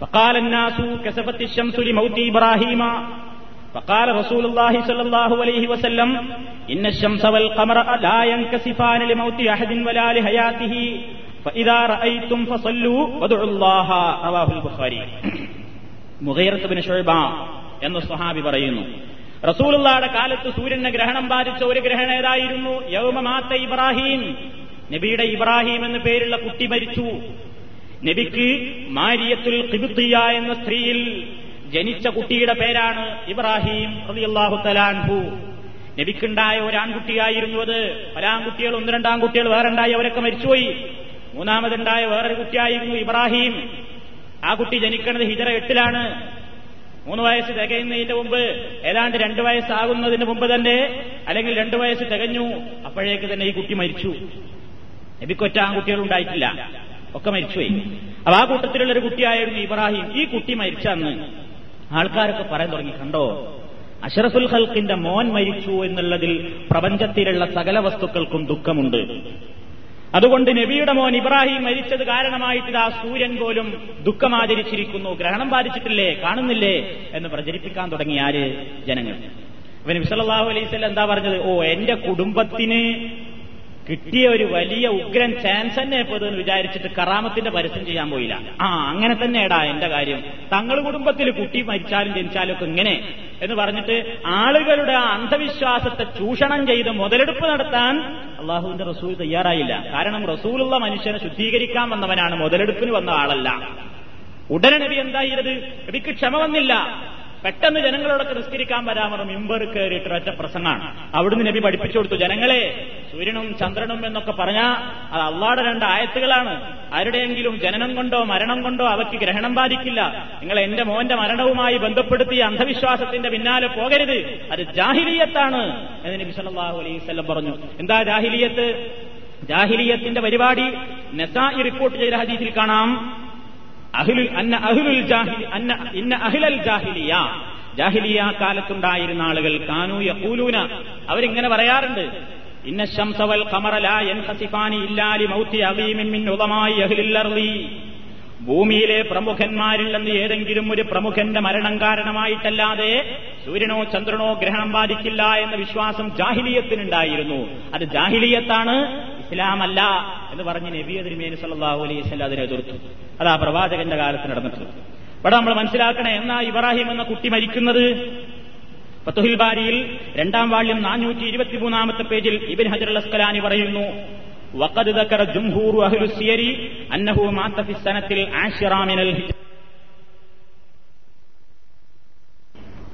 [SPEAKER 1] فقال الناس كسفت الشمس لموت إبراهيم فقال رسول الله صلى الله عليه وسلم إن الشمس والقمر لا ينكسفان لموت أحد ولا لحياته فإذا رأيتم فصلوا وادعوا الله رواه البخاري മുഗീറത്ത് ബിൻ ഷുഐബ എന്ന സ്വഹാബി പറയുന്നു റസൂലുള്ളായുടെ കാലത്ത് സൂര്യന് ഗ്രഹണം ബാധിച്ച ഒരു ഗ്രഹണ ഏതായിരുന്നു? യൗമമാത്ത ഇബ്രാഹിം. നബിയുടെ ഇബ്രാഹിം എന്ന പേരുള്ള കുട്ടി മരിച്ചു. നബിക്ക് മാരിയത്തുൽ കിബുത്തിയ എന്ന സ്ത്രീയിൽ ജനിച്ച കുട്ടിയുടെ പേരാണ് ഇബ്രാഹിം റളിയല്ലാഹു തലാൻഹു നബിക്കുണ്ടായ ഒരു ആൺകുട്ടിയായിരുന്നു അത്. പല ആൺകുട്ടികൾ ഒന്ന് രണ്ടാം കുട്ടികൾ വേറെ ഉണ്ടായി അവരൊക്കെ മരിച്ചുപോയി. മൂന്നാമതുണ്ടായ വേറൊരു കുട്ടിയായിരുന്നു ഇബ്രാഹിം. ആ കുട്ടി ജനിക്കുന്നത് ഹിജറ എട്ടിലാണ്. മൂന്ന് വയസ്സ് തികയുന്നതിന്റെ മുമ്പ് ഏതാണ്ട് രണ്ട് വയസ്സാകുന്നതിന് മുമ്പ് തന്നെ അല്ലെങ്കിൽ രണ്ട് വയസ്സ് തികഞ്ഞു അപ്പോഴേക്ക് തന്നെ ഈ കുട്ടി മരിച്ചു. നബിക്കൊറ്റ ആൺകുട്ടികൾ ഉണ്ടായിട്ടില്ല. ഒക്കെ മരിച്ചുപോയി. അപ്പൊ ആ കൂട്ടത്തിലുള്ള ഒരു കുട്ടിയായിരുന്നു ഇബ്രാഹിം. ഈ കുട്ടി മരിച്ച അന്ന് ആൾക്കാരൊക്കെ പറയാൻ തുടങ്ങി കണ്ടോ അഷറഫുൽ ഹൽക്കിന്റെ മോൻ മരിച്ചു എന്നുള്ളതിൽ പ്രപഞ്ചത്തിലുള്ള സകല വസ്തുക്കൾക്കും ദുഃഖമുണ്ട്. അതുകൊണ്ട് നബിയുടെ മോൻ ഇബ്രാഹിം മരിച്ചത് കാരണമായിട്ട് ആ സൂര്യൻ പോലും ദുഃഖം ആചരിച്ചിരിക്കുന്നു ഗ്രഹണം ബാധിച്ചിട്ടില്ലേ? കാണുന്നില്ലേ? എന്ന് പ്രചരിപ്പിക്കാൻ തുടങ്ങി ആര്? ജനങ്ങൾ. അപ്പൊ നബിസല്ലാഹു അലൈസ് എന്താ പറഞ്ഞത്? ഓ എന്റെ കുടുംബത്തിന് കിട്ടിയ ഒരു വലിയ ഉഗ്രൻ ചാൻസ് തന്നെ എപ്പോഴും വിചാരിച്ചിട്ട് കറാമത്തിന്റെ പരസ്യം ചെയ്യാൻ പോയില്ല. ആ അങ്ങനെ തന്നെ എടാ എന്റെ കാര്യം. തങ്ങൾ കുടുംബത്തിൽ കുട്ടി മരിച്ചാലും ജനിച്ചാലും ഒക്കെ ഇങ്ങനെ എന്ന് പറഞ്ഞിട്ട് ആളുകളുടെ ആ അന്ധവിശ്വാസത്തെ ചൂഷണം ചെയ്ത് മുതലെടുപ്പ് നടത്താൻ അള്ളാഹുവിന്റെ റസൂൽ തയ്യാറായില്ല. കാരണം റസൂലുള്ള മനുഷ്യനെ ശുദ്ധീകരിക്കാൻ വന്നവനാണ് മുതലെടുപ്പിന് വന്ന ആളല്ല. ഉടനെ നബി എന്തായിരുന്നത് നബിക്ക് ക്ഷമ വന്നില്ല. പെട്ടെന്ന് ജനങ്ങളോടൊക്കെ നിസ്കരിക്കാൻ വരാമറ മിമ്പർ കയറിയിട്ട് ഒറ്റ പ്രസംഗമാണ്. അവിടുന്ന് നബി പഠിപ്പിച്ചു കൊടുത്തു ജനങ്ങളെ സൂര്യനും ചന്ദ്രനും എന്നൊക്കെ പറഞ്ഞാൽ അത് അള്ളാടെ രണ്ട് ആയത്തുകളാണ്. ആരുടെയെങ്കിലും ജനനം കൊണ്ടോ മരണം കൊണ്ടോ അവയ്ക്ക് ഗ്രഹണം ബാധിക്കില്ല. നിങ്ങൾ എന്റെ മോന്റെ മരണവുമായി ബന്ധപ്പെടുത്തി അന്ധവിശ്വാസത്തിന്റെ പിന്നാലെ പോകരുത്. അത് ജാഹിലീയത്താണ്. എന്ന് നബി സല്ലാഹു അലൈഹി വസല്ലം പറഞ്ഞു. എന്താ ജാഹിലീയത്ത്? ജാഹിലീയത്തിന്റെ പരിപാടി? നസായി റിപ്പോർട്ട് ചെയ്ത ഹദീസിൽ കാണാം. അന്ന അന്ന ഇന്ന ജാഹിലിയ. കാലത്തുണ്ടായിരുന്ന ആളുകൾ കാനു യഖൂലൂന. അവരിങ്ങനെ പറയാറുണ്ട്. ഇന്ന ശംസവൽ ഖമറ ലാ യൻഖസിഫാനി ഇല്ലാ ലിമൗതി അളീമിൻ മിൻ ഉളമായി അഹ്ലിൽ അർളി ഭൂമിയിലെ പ്രമുഖന്മാരിൽ നിന്ന് ഏതെങ്കിലും ഒരു പ്രമുഖന്റെ മരണം കാരണമായിട്ടല്ലാതെ സൂര്യനോ ചന്ദ്രനോ ഗ്രഹണം ബാധിക്കില്ല എന്ന വിശ്വാസം ജാഹിലിയത്തിനുണ്ടായിരുന്നു. അത് ജാഹിലിയത്താണ്. ഇസ്ലാമല്ല എന്ന് പറഞ്ഞ് നബി തിരുമേനി സല്ലല്ലാഹു അലൈഹി വസല്ലം അതിനെ എതിർത്തു അത് ആ പ്രവാചകന്റെ കാലത്ത് നടന്നിട്ടുള്ളത് ഇവിടെ നമ്മൾ മനസ്സിലാക്കണേ എന്നാ ഇബ്രാഹിം എന്ന കുട്ടി മരിക്കുന്നത് ഫത്തുഹിൽ ബാരിയിൽ രണ്ടാം വാള്യം നാനൂറ്റി ഇരുപത്തിമൂന്നാമത്തെ പേജിൽ ഇബിൻ ഹജർ അസ്കലാനി പറയുന്നു وقد ذكر جمهور أهل السير أنه مات في السنة العاشرة من الهجرة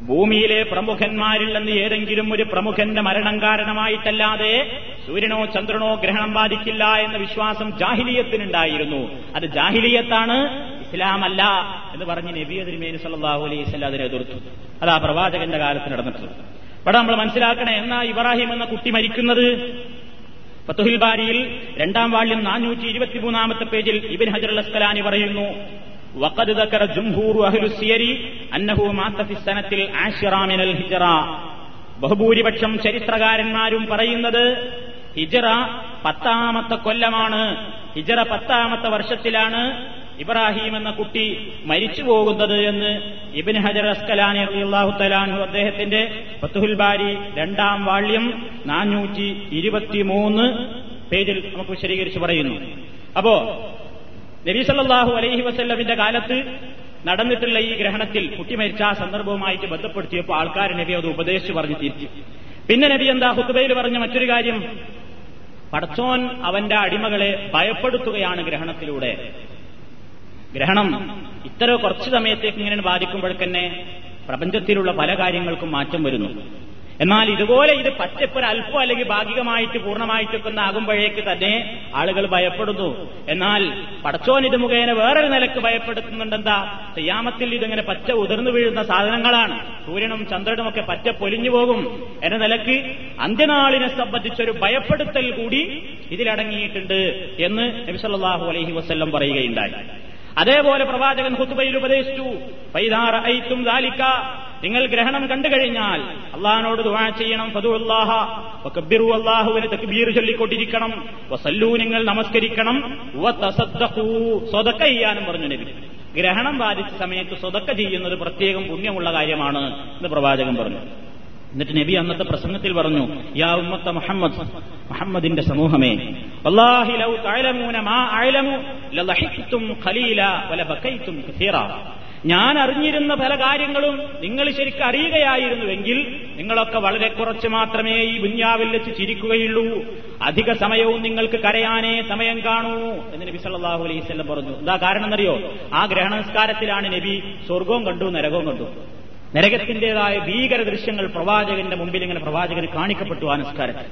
[SPEAKER 1] ഭൂമിയിലെ പ്രമുഖന്മാരിൽ നിന്ന് ഏതെങ്കിലും ഒരു പ്രമുഖന്റെ മരണം കാരണമായിട്ടല്ലാതെ സൂര്യനോ ചന്ദ്രനോ ഗ്രഹണം ബാധിക്കില്ല എന്ന വിശ്വാസം ജാഹിലിയത്തിനുണ്ടായിരുന്നു. അത് ജാഹിലിയത്താണ് ഇസ്ലാമല്ല എന്ന് പറഞ്ഞ് നബി അതിരുമേനി സല്ലാഹു അലൈഹി വസല്ലം അതിനെ എതിർത്തു. അത് ആ പ്രവാചകന്റെ കാലത്ത് നടന്നിട്ടുള്ളത്. ഇവിടെ നമ്മൾ മനസ്സിലാക്കണേ എന്നാ ഇബ്രാഹിം എന്ന കുട്ടി മരിക്കുന്നത്? ഫത്തുഹിൽ ബാരിയിൽ രണ്ടാം വാള്യം നാനൂറ്റി ഇരുപത്തിമൂന്നാമത്തെ പേജിൽ ഇബിൻ ഹജർ അസ്കലാനി പറയുന്നു وقد ذكر جمهور أهل السير أنه مات في السنة العاشرة من الهجرة ബഹുഭൂരിപക്ഷം ചരിത്രകാരന്മാരും പറയുന്നത് ഹിജറ പത്താമത്തെ കൊല്ലമാണ് ഹിജറ പത്താമത്തെ വർഷത്തിലാണ് ഇബ്രാഹിം എന്ന കുട്ടി മരിച്ചു പോകുന്നത് എന്ന് ഇബിൻ ഹജർ അസ്കലാനി അള്ളാഹു തലാൻഹു അദ്ദേഹത്തിന്റെ ഫത്തുഹുൽ ബാരി രണ്ടാം വാള്യം നാനൂറ്റി ഇരുപത്തിമൂന്ന് പേജിൽ നമുക്ക് വിശദീകരിച്ച് പറയുന്നു അപ്പോ നബി സല്ലല്ലാഹു അലൈഹി വസല്ലമിന്റെ കാലത്ത് നടന്നിട്ടുള്ള ഈ ഗ്രഹണത്തിൽ കുട്ടി മരിച്ച ആ സന്ദർഭവുമായിട്ട് ബന്ധപ്പെടുത്തിയപ്പോൾ ആൾക്കാർ നബി അത് ഉപദേശിച്ച് പറഞ്ഞു തിരിച്ചു പിന്നെ നബി എന്താ ഹുത്തുബയിൽ പറഞ്ഞ മറ്റൊരു കാര്യം? പടച്ചോൻ അവന്റെ അടിമകളെ ഭയപ്പെടുത്തുകയാണ് ഗ്രഹണത്തിലൂടെ. ഗ്രഹണം ഇത്ര കുറച്ച് സമയത്തേക്ക് ഇങ്ങനെ ബാധിക്കുമ്പോഴേക്കന്നെ പ്രപഞ്ചത്തിലുള്ള പല കാര്യങ്ങൾക്കും മാറ്റം വരുന്നു. എന്നാൽ ഇതുപോലെ ഇത് പച്ചപ്പൊരു അല്പം അല്ലെങ്കിൽ ഭാഗികമായിട്ട് പൂർണമായിട്ടൊക്കെ ആകുമ്പോഴേക്ക് തന്നെ ആളുകൾ ഭയപ്പെടുന്നു. എന്നാൽ പടച്ചോൻ ഇത് മുഖേന വേറൊരു നിലയ്ക്ക് ഭയപ്പെടുത്തുന്നുണ്ടെന്താ തെയ്യാമത്തിൽ ഇതിങ്ങനെ പച്ച ഉതിർന്നു വീഴുന്ന സാധനങ്ങളാണ്. സൂര്യനും ചന്ദ്രനും ഒക്കെ പച്ച പൊലിഞ്ഞു പോകും. എന്ന നിലയ്ക്ക് അന്ത്യനാളിനെ സംബന്ധിച്ചൊരു ഭയപ്പെടുത്തൽ കൂടി ഇതിലടങ്ങിയിട്ടുണ്ട് എന്ന് നബിസല്ലാഹു അലൈഹി വസ്ല്ലം പറയുകയുണ്ടായി. അതേപോലെ പ്രവാചകൻ ഹുത്തുബയിൽ ഉപദേശിച്ചു. പൈതാറ ഐത്തും ദാലിക്ക. നിങ്ങൾ ഗ്രഹണം കണ്ടു കഴിഞ്ഞാൽ അള്ളഹാനോട് ദുവാ ചെയ്യണം. ഫതുല്ലാഹ വകബ്ബിറു അള്ളാഹുവിന് തക്ബീർ ചൊല്ലിക്കൊണ്ടിരിക്കണം. വസല്ലു നിങ്ങൾ നമസ്കരിക്കണം. സ്വതക്ക ചെയ്യാനും പറഞ്ഞു നബി. ഗ്രഹണം ബാധിച്ച സമയത്ത് സ്വതക്ക ചെയ്യുന്നത് പ്രത്യേകം പുണ്യമുള്ള കാര്യമാണ് എന്ന് പ്രവാചകൻ പറഞ്ഞു. എന്നിട്ട് നബി അന്നത്തെ പ്രസംഗത്തിൽ പറഞ്ഞു യാ ഉമ്മത്ത മുഹമ്മദ് മുഹമ്മദിന്റെ സമൂഹമേ ഞാൻ അറിഞ്ഞിരുന്ന പല കാര്യങ്ങളും നിങ്ങൾ ശരിക്കും അറിയുകയായിരുന്നുവെങ്കിൽ നിങ്ങളൊക്കെ വളരെ കുറച്ച് മാത്രമേ ഈ ബുഞ്ഞാവിൽ വെച്ച് ചിരിക്കുകയുള്ളൂ. അധിക സമയവും നിങ്ങൾക്ക് കരയാനേ സമയം കാണൂ എന്ന് നബി സല്ലാഹു വസല്ലം പറഞ്ഞു. എന്താ കാരണം എന്നറിയോ ആ ഗ്രഹണസ്കാരത്തിലാണ് നബി സ്വർഗവും കണ്ടു നരകവും കണ്ടു. നരകത്തിന്റേതായ ഭീകര ദൃശ്യങ്ങൾ പ്രവാചകന്റെ മുമ്പിൽ ഇങ്ങനെ പ്രവാചകന് കാണിക്കപ്പെട്ടു ആ നിസ്കാരത്തിൽ.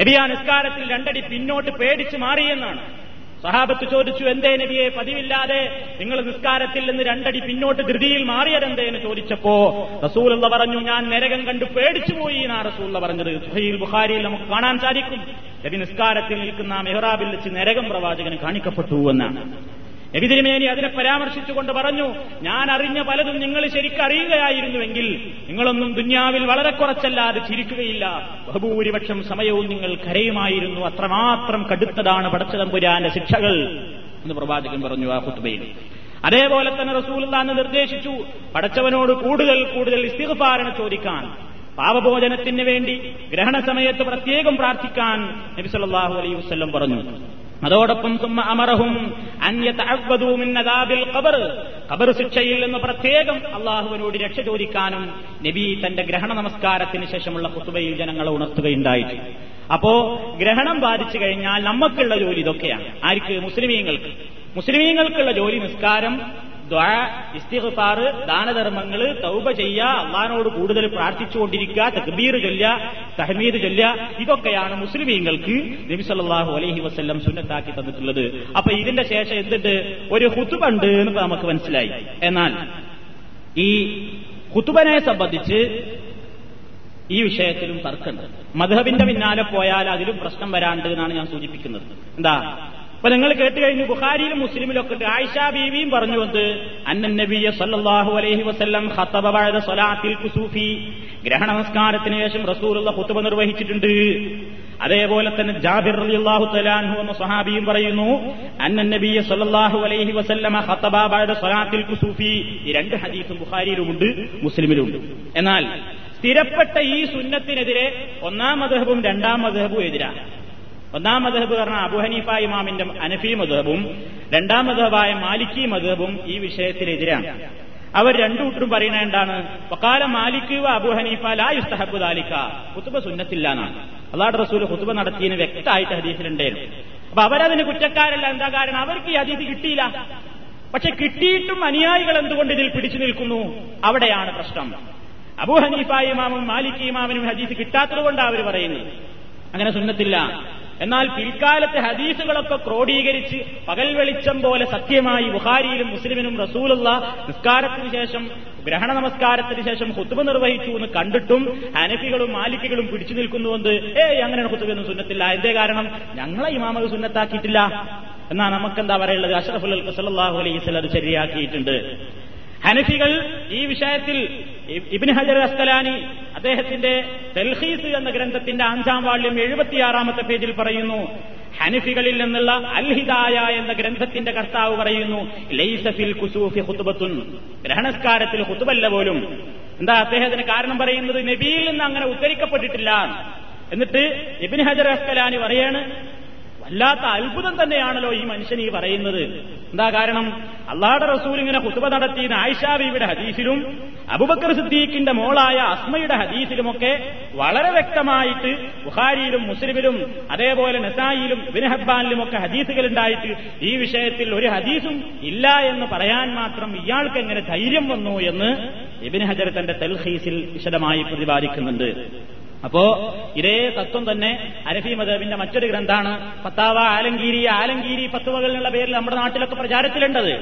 [SPEAKER 1] നബി ആ നിസ്കാരത്തിൽ രണ്ടടി പിന്നോട്ട് പേടിച്ച് മാറിയെന്നാണ് സഹാബത്ത് ചോദിച്ചു എന്തേ നബിയെ പതിവില്ലാതെ നിങ്ങൾ നിസ്കാരത്തിൽ നിന്ന് രണ്ടടി പിന്നോട്ട് ധൃതിയിൽ മാറിയതെന്തേ? എന്ന് ചോദിച്ചപ്പോ എന്ന് പറഞ്ഞു ഞാൻ നരകം കണ്ടു പേടിച്ചു പോയി എന്നാ റസൂള്ള പറഞ്ഞത്. സുഹൈൽ ബുഖാരിയിൽ നമുക്ക് കാണാൻ സാധിക്കും. നബി നിസ്കാരത്തിൽ നിൽക്കുന്ന മെഹ്റാബിൽ വെച്ച് നരകം പ്രവാചകന് കാണിക്കപ്പെട്ടു എന്നാണ്. നബിതിരുമേനി അതിനെ പരാമർശിച്ചുകൊണ്ട് പറഞ്ഞു ഞാൻ അറിഞ്ഞ പലതും നിങ്ങൾ ശരിക്കറിയുകയായിരുന്നുവെങ്കിൽ നിങ്ങളൊന്നും ദുന്യാവിൽ വളരെ കുറച്ചല്ലാതെ ചിരിക്കുകയില്ല. ബഹുഭൂരിപക്ഷം സമയവും നിങ്ങൾ കരയുമായിരുന്നു. അത്രമാത്രം കടുത്തതാണ് പടച്ചതമ്പുരാന്റെ ശിക്ഷകൾ. എന്ന് പ്രവാചകൻ പറഞ്ഞു ആ കുത്തുബയിൽ അതേപോലെ തന്നെ റസൂൽ താന്ന് നിർദ്ദേശിച്ചു പടച്ചവനോട് കൂടുതൽ കൂടുതൽ ഇസ്തിഗ്ഫാറിന് ചോദിക്കാൻ പാപഭോജനത്തിന് വേണ്ടി ഗ്രഹണ സമയത്ത് പ്രത്യേകം പ്രാർത്ഥിക്കാൻ നബി സല്ലല്ലാഹു അലൈഹി വസല്ലം പറഞ്ഞു. അതോടൊപ്പം സുമ്മ അമറഹും ഖബർ ഖബർ ശിക്ഷയിൽ നിന്ന് പ്രത്യേകം അള്ളാഹുവിനോട് രക്ഷ ചോദിക്കാനും നബി തന്റെ ഗ്രഹണ നമസ്കാരത്തിന് ശേഷമുള്ള കുത്തുബയിൽ ജനങ്ങളെ ഉണർത്തുകയുണ്ടായി. അപ്പോ ഗ്രഹണം ബാധിച്ചു കഴിഞ്ഞാൽ നമുക്കുള്ള ജോലി ഇതൊക്കെയാണ്. ആർക്ക്? മുസ്ലിമീങ്ങൾക്ക്. മുസ്ലിമീങ്ങൾക്കുള്ള ജോലി നിസ്കാരം ഇസ്തിഗ്ഫാർ ദാനധർമ്മങ്ങൾ തൗബ ചെയ്യുക അള്ളഹാനോട് കൂടുതൽ പ്രാർത്ഥിച്ചുകൊണ്ടിരിക്കുക തക്ബീർ ചൊല്ല തഹമീദ് ചൊല്ല ഇതൊക്കെയാണ് മുസ്ലിമീങ്ങൾക്ക് നബി സല്ലല്ലാഹു അലൈഹി വസല്ലം സുന്നത്താക്കി തന്നിട്ടുള്ളത്. അപ്പൊ ഇതിന്റെ ശേഷം എന്തുണ്ട്? ഒരു ഹുത്തുബുണ്ട് എന്ന് നമുക്ക് മനസ്സിലായി. എന്നാൽ ഈ ഹുത്തുബനെ സംബന്ധിച്ച് ഈ വിഷയത്തിലും തർക്കമുണ്ട്. മധബിന്റെ പിന്നാലെ പോയാൽ അതിലും പ്രശ്നം വരാണ്ട് എന്നാണ് ഞാൻ സൂചിപ്പിക്കുന്നത്. എന്താ? അപ്പൊ നിങ്ങൾ കേട്ട് കഴിഞ്ഞു ബുഹാരിയിലും മുസ്ലിമിലും ഒക്കെ ഉണ്ട് ആയിഷ ബീവിയും പറഞ്ഞു വന്ന് അന്നൻ നബിയ സല്ലല്ലാഹു അലൈഹി വസല്ലം ഖതബ ബഅദ സ്വലാത്തിൽ കുസൂഫി. ഗ്രഹണ നമസ്കാരത്തിന് ശേഷം റസൂലുള്ള കുത്തുബ നിർവഹിച്ചിട്ടുണ്ട്. അതേപോലെ തന്നെ ജാബിർ അള്ളാഹു തലാൻഹു എന്ന സ്വഹാബിയും പറയുന്നു അന്നൻ നബിയ സല്ലല്ലാഹു അലൈഹി വസല്ലമ ഖതബ ബഅദ സ്വലാത്തിൽ കുസൂഫി. ഈ രണ്ട് ഹദീസും ബുഹാരിയിലുമുണ്ട് മുസ്ലിമിലുമുണ്ട്. എന്നാൽ സ്ഥിരപ്പെട്ട ഈ സുന്നത്തിനെതിരെ ഒന്നാം മധഹബും രണ്ടാം മധഹബും എതിരാണ്. ഒന്നാം മധബ് പറഞ്ഞ അബുഹനീഫ ഇമാമിന്റെ അനഫി മധബും രണ്ടാം മധബായ മാലിക്കി മധബും ഈ വിഷയത്തിനെതിരാണ് അവർ രണ്ടു കൂട്ടരും പറയുന്നത് എന്താണ്? വക്കാല മാലിക്ക് അബു ഹനീഫ ലാ യുസ്തഹബു ദാലിക്ക കുത്തുബ സുന്നത്തില്ല എന്നാണ്. അള്ളാഹ് റസൂൽ കുത്തുബ നടത്തിയതിന് വ്യക്തമായിട്ട് ഹദീസിലുണ്ടായിരുന്നു. അപ്പൊ അവരതിന് കുറ്റക്കാരല്ല എന്താ കാരണം? അവർക്ക് ഈ ഹദീസ് കിട്ടിയില്ല. പക്ഷെ കിട്ടിയിട്ടും അനുയായികൾ എന്തുകൊണ്ട് ഇതിൽ പിടിച്ചു നിൽക്കുന്നു? അവിടെയാണ് പ്രശ്നം. അബു ഹനീഫ ഇമാമും മാലിക് ഇമാമിനും ഹദീസ് കിട്ടാത്തത് കൊണ്ടാണ് അവർ പറയുന്നത്. അങ്ങനെ സുന്നത്തില്ല. എന്നാൽ പിൽക്കാലത്തെ ഹദീസുകളൊക്കെ ക്രോഡീകരിച്ച് പകൽ വെളിച്ചം പോലെ സത്യമായി ബുഹാരിയിലും മുസ്ലിമിനും റസൂലുള്ള നിസ്കാരത്തിന് ശേഷം ഗ്രഹണ നമസ്കാരത്തിന് ശേഷം ഹുത്തുബ നിർവഹിച്ചു എന്ന് കണ്ടിട്ടും ഹനഫികളും മാലിക്കുകളും പിടിച്ചു നിൽക്കുന്നുവെന്ന് ഏയ് അങ്ങനെ ഹുത്തുബെന്ന് സുന്നത്തില്ല. എന്തേ കാരണം? ഞങ്ങളെ ഇമാമത് സുന്നത്താക്കിയിട്ടില്ല. എന്നാ നമുക്കെന്താ പറയുള്ളത് അഷറഫുൽ സല്ലാഹു അലൈഹി അത് ശരിയാക്കിയിട്ടുണ്ട്. ഹനഫികൾ ഈ വിഷയത്തിൽ ഇബിൻ ഹജർ അസ്തലാനി അദ്ദേഹത്തിന്റെ തെൽഹീസ് എന്ന ഗ്രന്ഥത്തിന്റെ അഞ്ചാം വാള്യം എഴുപത്തിയാറാമത്തെ പേജിൽ പറയുന്നു. ഹനഫികളിൽ നിന്നുള്ള അൽഹിദായ എന്ന ഗ്രന്ഥത്തിന്റെ കർത്താവ് പറയുന്നു ലൈസഫിൽ കുസൂഫി ഹുത്തുബത്തുൻ ഗ്രഹണസ്കാരത്തിൽ ഹുത്തുബല്ല പോലും. എന്താ അദ്ദേഹത്തിന് കാരണം പറയുന്നത്? നബിയിൽ നിന്ന് അങ്ങനെ ഉദ്ധരിക്കപ്പെട്ടിട്ടില്ല. എന്നിട്ട് ഇബിൻ ഹജർ അസ്തലാനി പറയാണ് വല്ലാത്ത അത്ഭുതം തന്നെയാണല്ലോ ഈ മനുഷ്യൻ ഈ പറയുന്നത്. എന്താ കാരണം? അള്ളാഹുടെ റസൂൽ ഇങ്ങനെ കുത്തുബ നടത്തിയ ആയിഷാബിയുടെ ഹദീസിലും അബുബക്കർ സിദ്ദീഖിന്റെ മോളായ അസ്മയുടെ ഹദീസിലുമൊക്കെ വളരെ വ്യക്തമായിട്ട് ബുഹാരിയിലും മുസ്ലിമിലും അതേപോലെ നസായിലും ബിൻഹബ്ബാനിലും ഒക്കെ ഹദീസുകൾ ഉണ്ടായിട്ട് ഈ വിഷയത്തിൽ ഒരു ഹദീസും ഇല്ല എന്ന് പറയാൻ മാത്രം ഇയാൾക്ക് എങ്ങനെ ധൈര്യം വന്നു എന്ന് ഇബിൻ ഹജർ തന്റെ തെൽഹീസിൽ വിശദമായി പ്രതിപാദിക്കുന്നുണ്ട്. അപ്പോ ഇതേ തത്വം തന്നെ അരഫി മദബിന്റെ മറ്റൊരു ഗ്രന്ഥാണ്. പത്താവ ആലങ്കീരി ആലങ്കീരി പത്തുവകൾ എന്നുള്ള പേരിൽ നമ്മുടെ നാട്ടിലൊക്കെ പ്രചാരത്തിലുണ്ടത്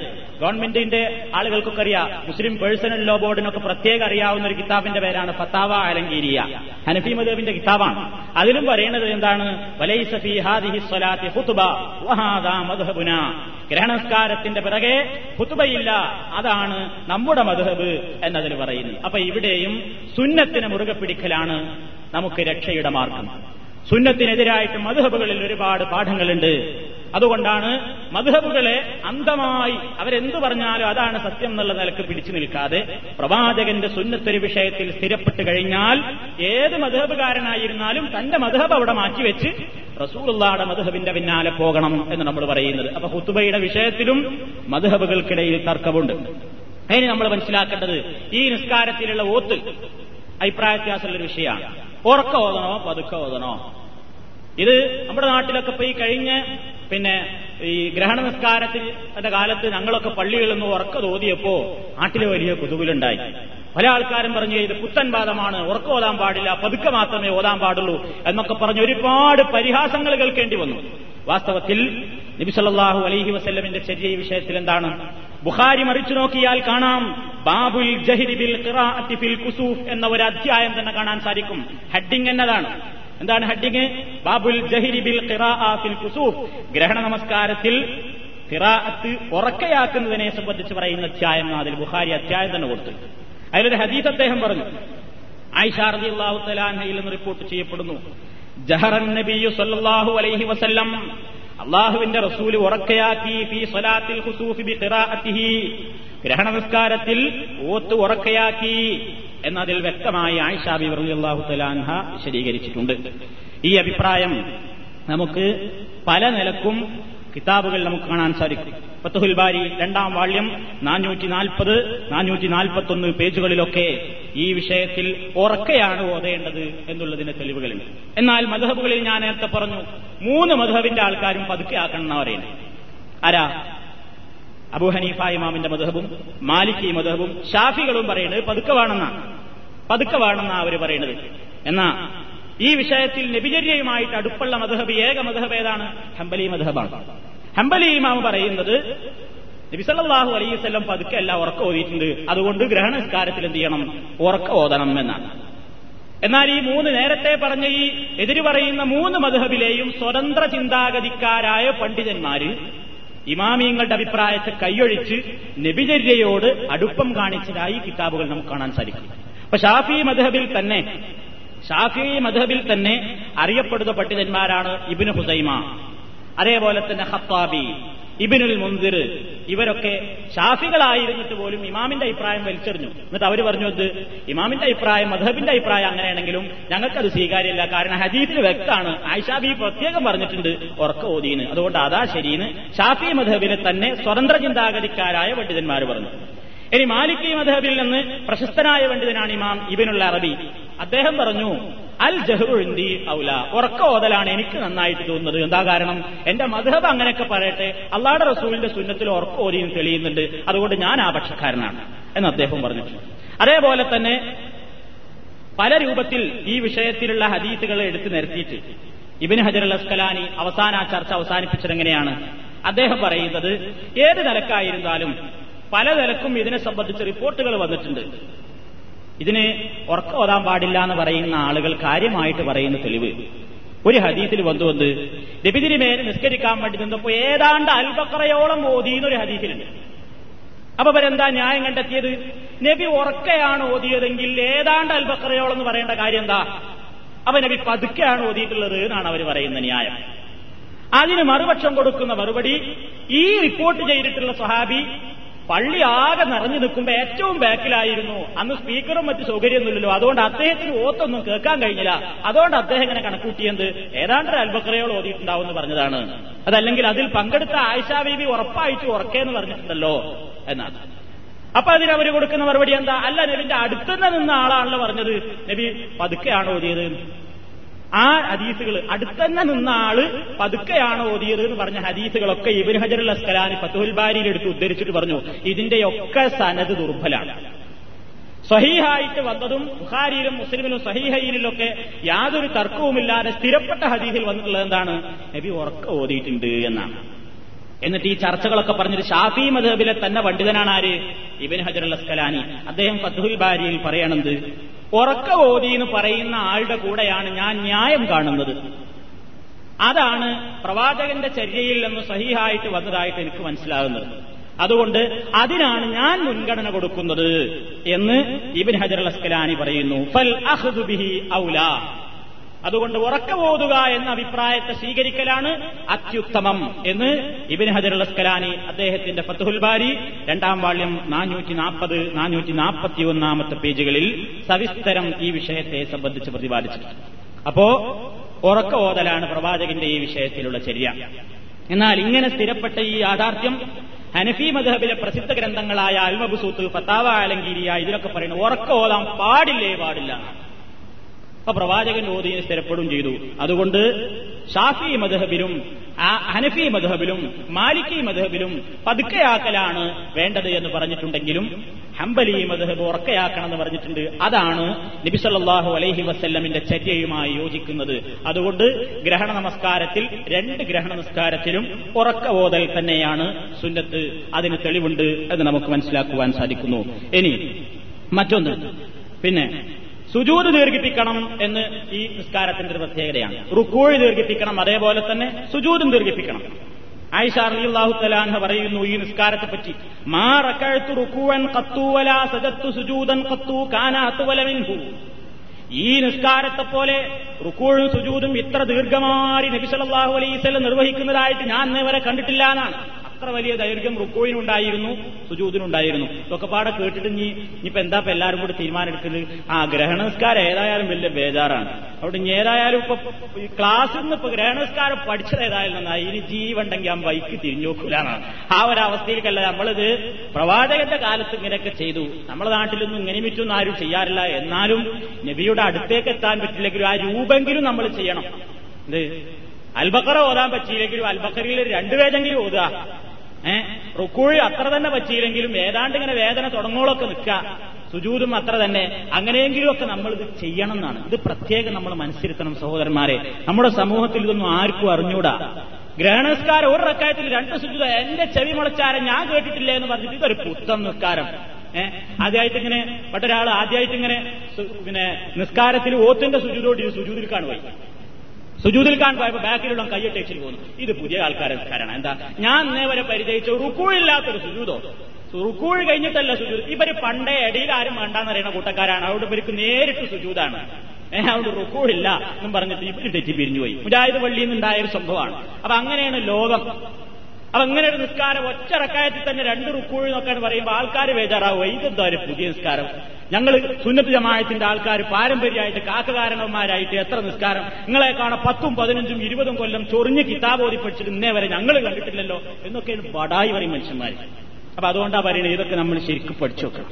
[SPEAKER 1] ഗവൺമെന്റിന്റെ ആളുകൾക്കൊക്കെ അറിയാം മുസ്ലിം പേഴ്സണൽ ലോ ബോർഡിനൊക്കെ പ്രത്യേകം അറിയാവുന്ന ഒരു കിതാബിന്റെ പേരാണ് പത്താവ ആലങ്കീരിയ. ഹനഫി മദബിന്റെ കിതാബാണ്. അതിലും പറയുന്നത് എന്താണ്? ഗ്രഹണസ്കാരത്തിന്റെ പിറകെ ഹുത്തുബയില്ല അതാണ് നമ്മുടെ മധുഹബ് എന്നതിൽ പറയുന്നു അപ്പൊ ഇവിടെയും സുന്നത്തിന് മുറുകെ പിടിക്കലാണ് നമുക്ക് രക്ഷയുടെ മാർഗം. സുന്നത്തിനെതിരായിട്ട് മധുഹബുകളിൽ ഒരുപാട് പാഠങ്ങളുണ്ട്. അതുകൊണ്ടാണ് മധുഹബുകളെ അന്ധമായി അവരെന്തു പറഞ്ഞാലും അതാണ് സത്യം എന്നുള്ള നിലയ്ക്ക് പിടിച്ചു നിൽക്കാതെ പ്രവാചകന്റെ സുന്നത്തൊരു വിഷയത്തിൽ സ്ഥിരപ്പെട്ട് കഴിഞ്ഞാൽ ഏത് മധുഹബുകാരനായിരുന്നാലും തന്റെ മധുഹബ് അവിടെ മാറ്റിവെച്ച് റസൂലുള്ളാടെ മധുഹബിന്റെ പിന്നാലെ പോകണം എന്ന് നമ്മൾ പറയുന്നത്. അപ്പൊ ഹുത്തുബയുടെ വിഷയത്തിലും മധുഹബുകൾക്കിടയിൽ തർക്കമുണ്ട്. അതിന് നമ്മൾ മനസ്സിലാക്കേണ്ടത് ഈ നിസ്കാരത്തിലുള്ള ഓത്ത് അഭിപ്രായ വ്യത്യാസമുള്ള വിഷയമാണ്. ഉറക്ക ഓതണോ പതുക്കെ ഓതണോ? ഇത് നമ്മുടെ നാട്ടിലൊക്കെ പോയി കഴിഞ്ഞ് പിന്നെ ഈ ഗ്രഹണ നിസ്കാരത്തിന്റെ കാലത്ത് ഞങ്ങളൊക്കെ പള്ളികളിൽ നിന്ന് ഉറക്ക തോതിയപ്പോ നാട്ടിലെ വലിയ കൊതുകിലുണ്ടായി പല ആൾക്കാരും പറഞ്ഞു ഇത് പുത്തൻ വാദമാണ് ഉറക്ക ഓതാൻ പാടില്ല പതുക്കെ മാത്രമേ ഓതാൻ പാടുള്ളൂ എന്നൊക്കെ പറഞ്ഞ് ഒരുപാട് പരിഹാസങ്ങൾ കേൾക്കേണ്ടി വന്നു. വാസ്തവത്തിൽ നബിസല്ലാഹു അലൈഹി വസ്ല്ലമിന്റെ ചെറിയ വിഷയത്തിൽ എന്താണ് ബുഖാരി മറിച്ചു നോക്കിയാൽ കാണാം ബാബുൽ ജഹിരി ബിൽ ഫിൽ കുസൂഫ് എന്ന ഒരു അധ്യായം തന്നെ കാണാൻ സാധിക്കും. ഹെഡിങ് എന്നതാണ്. എന്താണ് ഹെഡിങ്? ബാബുൽ ജഹിരി ബിൽ ഖിറാഅത്തിൽ കുസൂഫ് ഗ്രഹണ നമസ്കാരത്തിൽ ഖിറാഅത്ത് ഉറക്കയാക്കുന്നതിനെ സംബന്ധിച്ച് പറയുന്ന അധ്യായം അതിൽ ബുഖാരി അധ്യായം തന്നെ കൊടുത്തു. അതിലൊരു ഹദീസ് അദ്ദേഹം പറഞ്ഞു. ആയിഷ റളിയല്ലാഹു തആലയിൽ നിന്ന് റിപ്പോർട്ട് ചെയ്യപ്പെടുന്നു. ജഹറൻ നബിയു സല്ലല്ലാഹു അലൈഹി വസല്ലം അള്ളാഹുവിന്റെ റസൂൽ ഉറക്കയാക്കി ഫി സലാത്തിൽ ബി ഗ്രഹണ നിസ്കാരത്തിൽ ഓത്ത് ഉറക്കയാക്കി എന്നതിൽ വ്യക്തമായി ആയിഷാബി റളിയല്ലാഹു തആല വിശദീകരിച്ചിട്ടുണ്ട്. ഈ അഭിപ്രായം നമുക്ക് പല നിലക്കും കിതാബുകൾ നമുക്ക് കാണാൻ സാധിക്കും. ഫത്തുഹുൽ ബാരി രണ്ടാം വാള്യം നാനൂറ്റി നാൽപ്പത് നാനൂറ്റി നാൽപ്പത്തൊന്ന് പേജുകളിലൊക്കെ ഈ വിഷയത്തിൽ ഉറക്കെയാണ് ഓതേണ്ടത് എന്നുള്ളതിന് തെളിവുകളുണ്ട് എന്നാൽ മധുഹബുകളിൽ ഞാൻ നേരത്തെ പറഞ്ഞു മൂന്ന് മധുഹബിന്റെ ആൾക്കാരും പതുക്കെ ആക്കണം പറയുന്നത് ആരാ? അബു ഹനീഫ ഇമാമിന്റെ മധുഹബും മാലിക്കി മധുഹബും ഷാഫികളും പറയുന്നത് പതുക്കെ വേണമെന്നാണ് പതുക്കെ വേണമെന്നാണ് അവർ പറയുന്നത് എന്നാ ഈ വിഷയത്തിൽ നബിചര്യയുമായിട്ട് അടുപ്പുള്ള മധുഹബ് ഏക മധുഹബ് ഏതാണ്? ഹംബലി മധുഹബാണ്. ഹംബലി ഇമാം പറയുന്നത് നബിസല്ലാഹു അലൈവല്ലം പതുക്കെ എല്ലാം ഉറക്ക ഓതിയിട്ടുണ്ട്. അതുകൊണ്ട് ഗ്രഹണസ്കാരത്തിൽ എന്ത് ചെയ്യണം? ഉറക്ക ഓതണം എന്നാണ്. എന്നാൽ ഈ മൂന്ന് നേരത്തെ പറഞ്ഞ ഈ എതിര് പറയുന്ന മൂന്ന് മധുഹബിലെയും സ്വതന്ത്ര ചിന്താഗതിക്കാരായ പണ്ഡിതന്മാര് ഇമാമിയങ്ങളുടെ അഭിപ്രായത്തെ കൈയൊഴിച്ച് നബിചര്യയോട് അടുപ്പം കാണിച്ചതായി കിതാബുകൾ നമുക്ക് കാണാൻ സാധിക്കും. അപ്പൊ ഷാഫി മധഹബിൽ തന്നെ ഷാഫി മധബിൽ തന്നെ അറിയപ്പെടുന്ന പണ്ഡിതന്മാരാണ് ഇബിന് ഹുസൈമ. അതേപോലെ തന്നെ ഹത്താബി ഇബിനുൽ മുന്തിർ ഇവരൊക്കെ ഷാഫികളായിരുന്നിട്ട് പോലും ഇമാമിന്റെ അഭിപ്രായം വലിച്ചെറിഞ്ഞു. എന്നിട്ട് അവർ പറഞ്ഞു ഇത് ഇമാമിന്റെ അഭിപ്രായം മധബിന്റെ അഭിപ്രായം അങ്ങനെയാണെങ്കിലും ഞങ്ങൾക്കത് സ്വീകാര്യമല്ല. കാരണം ഹജീഫിന് വ്യക്തമാണ്. ആയിഷാബി പ്രത്യേകം പറഞ്ഞിട്ടുണ്ട് ഉറക്ക ഓതീന് അതുകൊണ്ട് അതാ ശരിയെന്ന് ഷാഫി മധബിനെ തന്നെ സ്വതന്ത്ര ചിന്താഗതിക്കാരായ പണ്ഡിതന്മാർ പറഞ്ഞു. ഇനി മാലിക്കി മധബിൽ നിന്ന് പ്രശസ്തനായ പണ്ഡിതനാണ് ഇമാം ഇബിനുള്ള അറബി. അദ്ദേഹം പറഞ്ഞു അൽ ജഹുഴുന്തി ഔല. ഉറക്ക ഓതലാണ് എനിക്ക് നന്നായിട്ട് തോന്നുന്നത്. എന്താ കാരണം? എന്റെ മധബ് അങ്ങനെയൊക്കെ പറയട്ടെ അള്ളാടെ റസൂലിന്റെ സുന്നത്തിൽ ഉറക്ക ഓരിയും തെളിയുന്നുണ്ട്. അതുകൊണ്ട് ഞാൻ ആ പക്ഷക്കാരനാണ് എന്ന് അദ്ദേഹം പറഞ്ഞു. അതേപോലെ തന്നെ പല രൂപത്തിൽ ഈ വിഷയത്തിലുള്ള ഹദീസുകൾ എടുത്തു നിരത്തിയിട്ട് ഇബിൻ ഹജർ അസ്കലാനി അവസാന ചർച്ച അവസാനിപ്പിച്ചതെങ്ങനെയാണ്? അദ്ദേഹം പറയുന്നത് ഏത് നിലക്കായിരുന്നാലും പല നിലക്കും ഇതിനെ സംബന്ധിച്ച് റിപ്പോർട്ടുകൾ വന്നിട്ടുണ്ട്. ഇതിനെ ഉറക്ക ഓതാൻ പാടില്ല എന്ന് പറയുന്ന ആളുകൾ കാര്യമായിട്ട് പറയുന്ന തെളിവ്. ഒരു ഹദീസിൽ വന്നു വന്ന് നബിതിരി മേലെ നിസ്കരിക്കാൻ വേണ്ടി നിന്നപ്പോ ഏതാണ്ട് അൽബക്കറയോളം ഓതിയെന്നൊരു ഹദീസിലുണ്ട്. അപ്പൊ അവരെന്താ ന്യായം കണ്ടെത്തിയത്? നബി ഉറക്കയാണ് ഓതിയതെങ്കിൽ ഏതാണ്ട് അൽബക്കറയോളം എന്ന് പറയേണ്ട കാര്യം എന്താ? അപ്പൊ നബി പതുക്കെയാണ് ഓതിയിട്ടുള്ളത് എന്നാണ് അവർ പറയുന്ന ന്യായം. അതിന് മറുപക്ഷം കൊടുക്കുന്ന മറുപടി ഈ റിപ്പോർട്ട് ചെയ്തിട്ടുള്ള സ്വഹാബി പള്ളി ആകെ നിറഞ്ഞു നിൽക്കുമ്പോ ഏറ്റവും ബാക്കിലായിരുന്നു. അന്ന് സ്പീക്കറും മറ്റ് സൗകര്യമൊന്നുമില്ലല്ലോ. അതുകൊണ്ട് അദ്ദേഹത്തിന് ഓത്തൊന്നും കേൾക്കാൻ കഴിഞ്ഞില്ല. അതുകൊണ്ട് അദ്ദേഹം ഇങ്ങനെ കണക്കൂട്ടിയത് ഏതാണ്ട് അൽബക്രയോൾ ഓതിയിട്ടുണ്ടാവും എന്ന് പറഞ്ഞതാണ്. അതല്ലെങ്കിൽ അതിൽ പങ്കെടുത്ത ആയിഷാ ബീബി ഉറപ്പായിട്ട് ഉറക്കേന്ന് പറഞ്ഞിട്ടുണ്ടല്ലോ എന്നാണ്. അപ്പൊ അവർ കൊടുക്കുന്ന മറുപടി എന്താ? അല്ല നബിന്റെ അടുത്തുനിന്ന് നിന്ന ആളാണല്ലോ പറഞ്ഞത്. നബി പതുക്കെയാണ് ഓതിയത്. ആ ഹദീസുകൾ അടുത്തന്നെ നിന്ന ആൾ പതുക്കെയാണ് ഓതിയത് എന്ന് പറഞ്ഞ ഹദീസുകളൊക്കെ ഇബിൻ ഹജർ അസ്കലാനി ഫത്തുൽ ബാരിയിൽ എടുത്ത് ഉദ്ധരിച്ചിട്ട് പറഞ്ഞു ഇതിന്റെയൊക്കെ സനത് ദുർബലാണ്. സഹീഹായിട്ട് വന്നതും ബുഖാരിയിലും മുസ്ലിമിലും സഹീഹയിലൊക്കെ യാതൊരു തർക്കവുമില്ലാതെ സ്ഥിരപ്പെട്ട ഹദീസിൽ വന്നിട്ടുള്ളത് എന്താണ്? നബി ഉറക്ക ഓതിയിട്ടുണ്ട് എന്നാണ്. എന്നിട്ട് ഈ ചർച്ചകളൊക്കെ പറഞ്ഞൊരു ഷാഫി മദബിലെ തന്നെ പണ്ഡിതനാണ് ആര്? ഇബിൻ ഹജർ അസ്കലാനി. അദ്ദേഹം ഫത്തുൽ ബാരിയിൽ പറയണത് ഉറക്ക ഓതി എന്ന് പറയുന്ന ആളുടെ കൂടെയാണ് ഞാൻ ന്യായം കാണുന്നത്. അതാണ് പ്രവാചകന്റെ ചര്യയിൽ നിന്ന് സഹിഹായിട്ട് വന്നതായിട്ട് എനിക്ക് മനസ്സിലാകുന്നത്. അതുകൊണ്ട് അതിനാണ് ഞാൻ മുൻഗണന കൊടുക്കുന്നത് എന്ന് ഇബിൻ ഹജർ അസ്കലാനി പറയുന്നു. ഫൽ ബിഹി ഔല. അതുകൊണ്ട് ഉറക്കമോതുക എന്ന അഭിപ്രായത്തെ സ്വീകരിക്കലാണ് അത്യുത്തമം എന്ന് ഇബിൻ ഹജർ അസ്കലാനി അദ്ദേഹത്തിന്റെ ഫത്തുഹുൽബാരി രണ്ടാം വാള്യം നാനൂറ്റി നാൽപ്പത് നാനൂറ്റി നാൽപ്പത്തി ഒന്നാമത്തെ പേജുകളിൽ സവിസ്തരം ഈ വിഷയത്തെ സംബന്ധിച്ച് പ്രതിപാദിച്ചിട്ടുണ്ട്. അപ്പോ ഉറക്ക ഓതലാണ് പ്രവാചകന്റെ ഈ വിഷയത്തിലുള്ള ചര്യ. എന്നാൽ ഇങ്ങനെ സ്ഥിരപ്പെട്ട ഈ യാഥാർത്ഥ്യം ഹനഫി മധബിലെ പ്രസിദ്ധ ഗ്രന്ഥങ്ങളായ അൽമബുസൂത്ത് ഫത്താവ ആലങ്കീരിയ ഇതിലൊക്കെ പറയുന്നത് ഉറക്ക ഓതാൻ പാടില്ലേ പാടില്ല. അപ്പൊ പ്രവാചകൻ ഓതിയെ സ്ഥിരപ്പെടും ചെയ്തു. അതുകൊണ്ട് ഷാഫി മധഹബിലും ഹനഫി മധഹബിലും മാലിക്കി മധഹബിലും പതുക്കെയാക്കലാണ് വേണ്ടത് എന്ന് പറഞ്ഞിട്ടുണ്ടെങ്കിലും ഹംബലി മധഹബ് ഉറക്കയാക്കണം എന്ന് പറഞ്ഞിട്ടുണ്ട്. അതാണ് നബിസല്ലാഹു അലൈഹി വസ്ല്ലമിന്റെ ചര്യയുമായി യോജിക്കുന്നത്. അതുകൊണ്ട് ഗ്രഹണ നമസ്കാരത്തിൽ രണ്ട് ഗ്രഹണ നമസ്കാരത്തിലും ഉറക്ക ഓതൽ തന്നെയാണ് സുന്നത്ത്. അതിന് തെളിവുണ്ട് എന്ന് നമുക്ക് മനസ്സിലാക്കുവാൻ സാധിക്കുന്നു. ഇനി മറ്റൊന്ന്. പിന്നെ സുജൂത് ദീർഘിപ്പിക്കണം എന്ന് ഈ നിസ്കാരത്തിന്റെ ഒരു പ്രത്യേകതയാണ്. റുക്കോഴ് ദീർഘിപ്പിക്കണം അതേപോലെ തന്നെ സുജൂതും ദീർഘിപ്പിക്കണം. ആയിഷ അള്ളാഹു തലാൻഹ പറയുന്നു ഈ നിസ്കാരത്തെ പറ്റി മാ റുക്കുവൻ കത്തൂവല സജത്തു സുജൂതൻ കത്തു കാനാത്തുവലമിൻഹു ഈ നിസ്കാരത്തെ പോലെ റുക്കൂഴും സുജൂതും ഇത്ര ദീർഘമാരി നബി സല്ലല്ലാഹു അലൈഹി വസല്ലം നിർവഹിക്കുന്നതായിട്ട് ഞാൻ ഇന്നേ കണ്ടിട്ടില്ല എന്നാണ്. അത്ര വലിയ ദൈർഘ്യം റുക്കോയിനുണ്ടായിരുന്നു സുജൂതിനുണ്ടായിരുന്നു. ഇതൊക്കെ പാടെ കേട്ടിട്ട് നീ ഇനിയിപ്പോ എന്താ ഇപ്പൊ എല്ലാവരും കൂടി തീരുമാനമെടുക്കുന്നത് ആ ഗ്രഹണസ്കാരം ഏതായാലും വലിയ ബേജാറാണ്. അവിടെ ഇനി ഏതായാലും ഇപ്പൊ ക്ലാസ്സിൽ നിന്ന് ഇപ്പൊ ഗ്രഹണസ്കാരം പഠിച്ചത് ഏതായാലും നന്നായി. ഇനി ജീവുണ്ടെങ്കിൽ ആ ബൈക്ക് തിരിഞ്ഞു നോക്കൂലാണ് ആ ഒരവസ്ഥയിലേക്കല്ല നമ്മളിത് പ്രവാചകന്റെ കാലത്ത് ഇങ്ങനെയൊക്കെ ചെയ്തു. നമ്മുടെ നാട്ടിലൊന്നും ഇങ്ങനെ മിറ്റൊന്നും ആരും ചെയ്യാറില്ല. എന്നാലും നബിയുടെ അടുത്തേക്ക് എത്താൻ പറ്റില്ലെങ്കിലും ആ രൂപെങ്കിലും നമ്മൾ ചെയ്യണം. ഇത് അൽബക്കറ ഓതാൻ പറ്റിയില്ലെങ്കിലും അൽബക്കറിൽ രണ്ടു പേജെങ്കിലും ഓതുക. ഏഹ് റുക്കൂഴി അത്ര തന്നെ പറ്റിയില്ലെങ്കിലും ഏതാണ്ട് ഇങ്ങനെ വേദന തുടങ്ങോളൊക്കെ നിൽക്കുക സുജൂതും അത്ര തന്നെ. അങ്ങനെയെങ്കിലും ഒക്കെ നമ്മൾ ഇത് ചെയ്യണം എന്നാണ്. ഇത് പ്രത്യേകം നമ്മൾ മനസ്സിരുത്തണം സഹോദരന്മാരെ. നമ്മുടെ സമൂഹത്തിൽ ഇതൊന്നും ആർക്കും അറിഞ്ഞൂടാ. ഗ്രഹണസ്കാരം ഒരു റക്കായത്തിൽ രണ്ട് സുജൂത. എന്റെ ചെവി മുളച്ചാരം ഞാൻ കേട്ടിട്ടില്ല എന്ന് പറഞ്ഞിട്ട് ഇതൊരു പുത്തം നിസ്കാരം. ഏഹ് ആദ്യമായിട്ട് ഇങ്ങനെ മറ്റൊരാൾ ആദ്യമായിട്ട് ഇങ്ങനെ പിന്നെ നിസ്കാരത്തിൽ ഓത്തിന്റെ സുജൂതോട് സുജൂതിൽ കാണുവായി. സുജൂതിൽ കാണാൻ പോയപ്പോ ബാക്കിലുള്ള കയ്യൊട്ടേച്ചിൽ പോകുന്നു ഇത് പുതിയ ആൾക്കാരെ കാരണം. എന്താ? ഞാൻ ഇന്നേ വരെ പരിചയിച്ച റുക്കൂഴില്ലാത്തൊരു സുജൂതോ. റുക്കൂഴ് കഴിഞ്ഞിട്ടല്ല സുജൂത്. ഇവർ പണ്ടേ ഇടയിൽ ആരും വേണ്ടാന്ന് അറിയുന്ന കൂട്ടക്കാരാണ്. അവിടെ ഇവർക്ക് നേരിട്ട് സുജൂതാണ്. ഏഹ് അവിടെ റുക്കൂഴില്ല എന്നും പറഞ്ഞിട്ട് ഇവർ തെറ്റി പിരിഞ്ഞുപോയി മുജാഹിദ് പള്ളിയിൽ നിന്നുണ്ടായ ഒരു സംഭവമാണ്. അപ്പൊ അങ്ങനെയാണ് ലോകം അപ്പൊ അങ്ങനെ ഒരു നിസ്കാരം ഒറ്റ റക്കായത്തിൽ തന്നെ രണ്ട് റുക്കൂഴ് നോക്കാൻ പറയുമ്പോൾ ആൾക്കാർ ബേജാറാവും ഇതെന്താ ഒരു പുതിയ നിസ്കാരം? ഞങ്ങൾ സുന്നത്ത് ജമായത്തിന്റെ ആൾക്കാർ പാരമ്പര്യമായിട്ട് കാക്കകാരണവന്മാരായിട്ട് എത്ര നിസ്കാരം? നിങ്ങളെ കാണാൻ പത്തും പതിനഞ്ചും ഇരുപതും കൊല്ലം ചൊറിഞ്ഞ് കിതാബ് ഓതി പഠിച്ചിട്ട് ഇന്നേ വരെ ഞങ്ങൾ കണ്ടിട്ടില്ലല്ലോ എന്നൊക്കെ ബടായി പറയും മനുഷ്യന്മാർ അപ്പൊ അതുകൊണ്ടാ പറയുന്നത് ഇതൊക്കെ നമ്മൾ ശരിക്കും പഠിച്ചു വെക്കണം.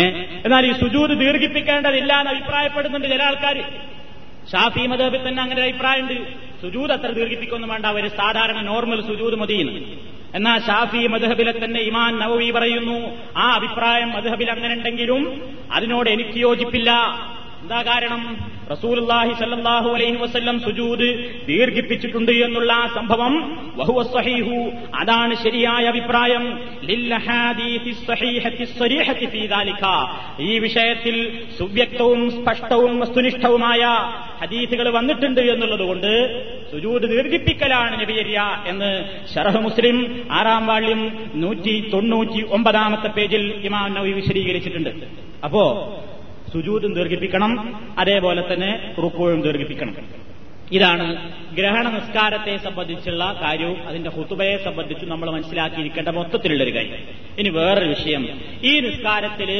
[SPEAKER 1] ഏഹ് എന്നാൽ ഈ സുജൂത് ദീർഘിപ്പിക്കേണ്ടതില്ല എന്ന് അഭിപ്രായപ്പെടുന്നുണ്ട് ചില ആൾക്കാർ ഷാഫി മദബിൽ തന്നെ അങ്ങനെ ഒരു അഭിപ്രായമുണ്ട്. സുജൂത് അത്ര ദീർഘിപ്പിക്കൊന്നും വേണ്ട. ഒരു സാധാരണ നോർമൽ സുജൂത് മതിയെന്ന്. എന്നാൽ ഷാഫി മധുഹബിലെ തന്നെ ഇമാൻ നവവി പറയുന്നു ആ അഭിപ്രായം മധുഹബിൽ അങ്ങനെ ഉണ്ടെങ്കിലും അതിനോട് എനിക്ക് യോജിപ്പില്ല. എന്താ കാരണം? റസൂലുല്ലാഹി സല്ലാഹു അലൈഹി വസ്ല്ലം സുജൂദ് ദീർഘിപ്പിച്ചിട്ടുണ്ട് എന്നുള്ള ആ സംഭവം. അതാണ് ശരിയായ അഭിപ്രായം. ഈ വിഷയത്തിൽ സുവ്യക്തവും സ്പഷ്ടവും വസ്തുനിഷ്ഠവുമായ ഹദീസുകൾ വന്നിട്ടുണ്ട് എന്നുള്ളതുകൊണ്ട് സുജൂദ് ദീർഘിപ്പിക്കലാണ് നബിയരിയ എന്ന് ഷറഹ് മുസ്ലിം ആറാം വാള്യം നൂറ്റി തൊണ്ണൂറ്റി ഒമ്പതാമത്തെ പേജിൽ ഇമാം നബി വിശദീകരിച്ചിട്ടുണ്ട്. അപ്പോ സുജൂതും ദീർഘിപ്പിക്കണം അതേപോലെ തന്നെ റുക്കോഴും ദീർഘിപ്പിക്കണം. ഇതാണ് ഗ്രഹണ നിസ്കാരത്തെ സംബന്ധിച്ചുള്ള കാര്യവും അതിന്റെ ഹുത്തുബയെ സംബന്ധിച്ചും നമ്മൾ മനസ്സിലാക്കിയിരിക്കേണ്ട മൊത്തത്തിലുള്ളൊരു കാര്യം. ഇനി വേറൊരു വിഷയം. ഈ നിസ്കാരത്തിൽ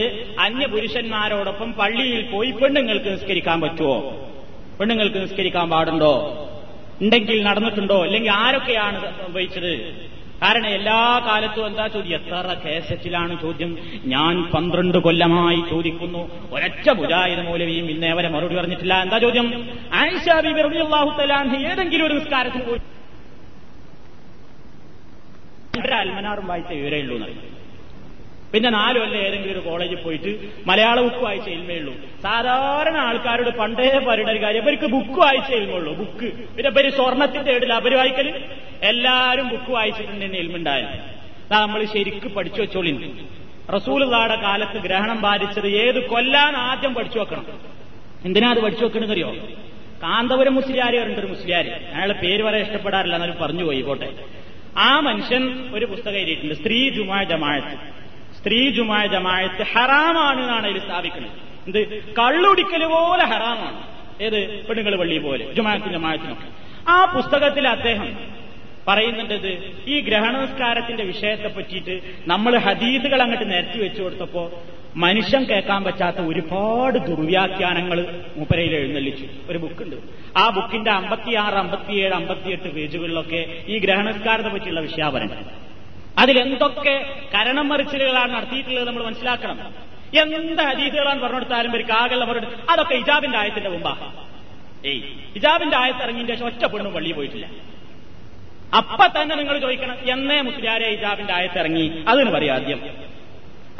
[SPEAKER 1] അന്യപുരുഷന്മാരോടൊപ്പം പള്ളിയിൽ പോയി പെണ്ണുങ്ങൾക്ക് നിസ്കരിക്കാൻ പറ്റുമോ പെണ്ണുങ്ങൾക്ക് നിസ്കരിക്കാൻ പാടുണ്ടോ? ഉണ്ടെങ്കിൽ നടന്നിട്ടുണ്ടോ? അല്ലെങ്കിൽ ആരൊക്കെയാണ് സംഭവിച്ചത് കാരണം എല്ലാ കാലത്തും എന്താ ചോദ്യം? എത്ര കേസറ്റിലാണ് ചോദ്യം? ഞാൻ പന്ത്രണ്ട് കൊല്ലമായി ചോദിക്കുന്നു. ഒരൊറ്റ മുജാഹിദ് മൗലവിയും ഇന്നേ വരെ മറുപടി പറഞ്ഞിട്ടില്ല. എന്താ ചോദ്യം? ആയിഷ ബിബി ഏതെങ്കിലും ഒരു നിസ്കാരത്തിന് പോയി. അൽമനാറും വായിച്ച വിവരമുള്ളൂ എന്നറിയാം പിന്നെ നാലു കൊല്ലം ഏതെങ്കിലും ഒരു കോളേജിൽ പോയിട്ട് മലയാള ബുക്ക് വായിച്ച ഇൽമയുള്ളൂ സാധാരണ ആൾക്കാരോട് പണ്ടേ പറയുന്ന ഒരു കാര്യം അവർക്ക് ബുക്ക് വായിച്ച ഇൽമുള്ളൂ ബുക്ക് പിന്നെ ഇവർ സ്വർണത്തിന്റെ ഏടില്ല അവർ വായിക്കൽ എല്ലാവരും ബുക്ക് വായിച്ചിട്ടുണ്ട് ഇൽമുണ്ടായാലും നമ്മൾ ശരിക്ക് പഠിച്ചു വെച്ചോളി. റസൂലുള്ളാടെ കാലത്ത് ഗ്രഹണം ബാധിച്ചത് ഏത് കൊല്ലാൻ ആദ്യം പഠിച്ചു വെക്കണം. എന്തിനാ അത് പഠിച്ചു വെക്കണമെന്ന് അറിയോ കാന്തപുരം മുസ്ലിയാരി പറഞ്ഞിട്ടൊരു മുസ്ലിയാരി. അയാളുടെ പേര് വരെ ഇഷ്ടപ്പെടാറില്ല എന്നാലും പറഞ്ഞു പോയിക്കോട്ടെ ആ മനുഷ്യൻ ഒരു പുസ്തകം എഴുതിയിട്ടുണ്ട് സ്ത്രീ ജുമാ ജമാഅത്ത്. സ്ത്രീ ജുമായ ജമായത്ത് ഹറാമാണ് എന്നാണ് അതിൽ സ്ഥാപിക്കുന്നത്. എന്ത്? കള്ളുടിക്കൽ പോലെ ഹറാമാണ്. ഏത്? പെണ്ണുങ്ങൾ പള്ളി പോലെ ജുമാഅത്തിനും ജമായത്തിനൊക്കെ ആ പുസ്തകത്തിൽ അദ്ദേഹം പറയുന്നുണ്ടത് ഈ ഗ്രഹണസ്കാരത്തിന്റെ വിഷയത്തെ പറ്റിയിട്ട് നമ്മൾ ഹദീസുകൾ അങ്ങോട്ട് നിരത്തി വെച്ചു കൊടുത്തപ്പോ മനുഷ്യൻ കേൾക്കാൻ പറ്റാത്ത ഒരുപാട് ദുർവ്യാഖ്യാനങ്ങൾ മൂപ്പരയിൽ എഴുന്നള്ളിച്ചു. ഒരു ബുക്കുണ്ട്. ആ ബുക്കിന്റെ അമ്പത്തിയാറ് അമ്പത്തിയേഴ് അമ്പത്തിയെട്ട് പേജുകളിലൊക്കെ ഈ ഗ്രഹണസ്കാരത്തെ പറ്റിയുള്ള വിഷയാപനം അതിലെന്തൊക്കെ കരണം മറിച്ചിലുകളാണ് നടത്തിയിട്ടുള്ളത് നമ്മൾ മനസ്സിലാക്കണം. എന്ത് ഹദീസുകളാണ് പറഞ്ഞെടുത്താലും ഒരു കാകളുടെ പറഞ്ഞു അതൊക്കെ ഇജാബിന്റെ ആയത്തിന്റെ മുമ്പാ. ഏയ് ഇജാബിന്റെ ആയത്ത് ഇറങ്ങിയതിന്റെ ശേഷം ഒറ്റ പെണ്ണും പള്ളിയിൽ പോയിട്ടില്ല. അപ്പൊ തന്നെ നിങ്ങൾ ചോദിക്കണം എന്നേ മുസ്ലിയാരെ ഹിജാബിന്റെ ആയത്ത് ഇറങ്ങി? അതിന് പറയാം ആദ്യം.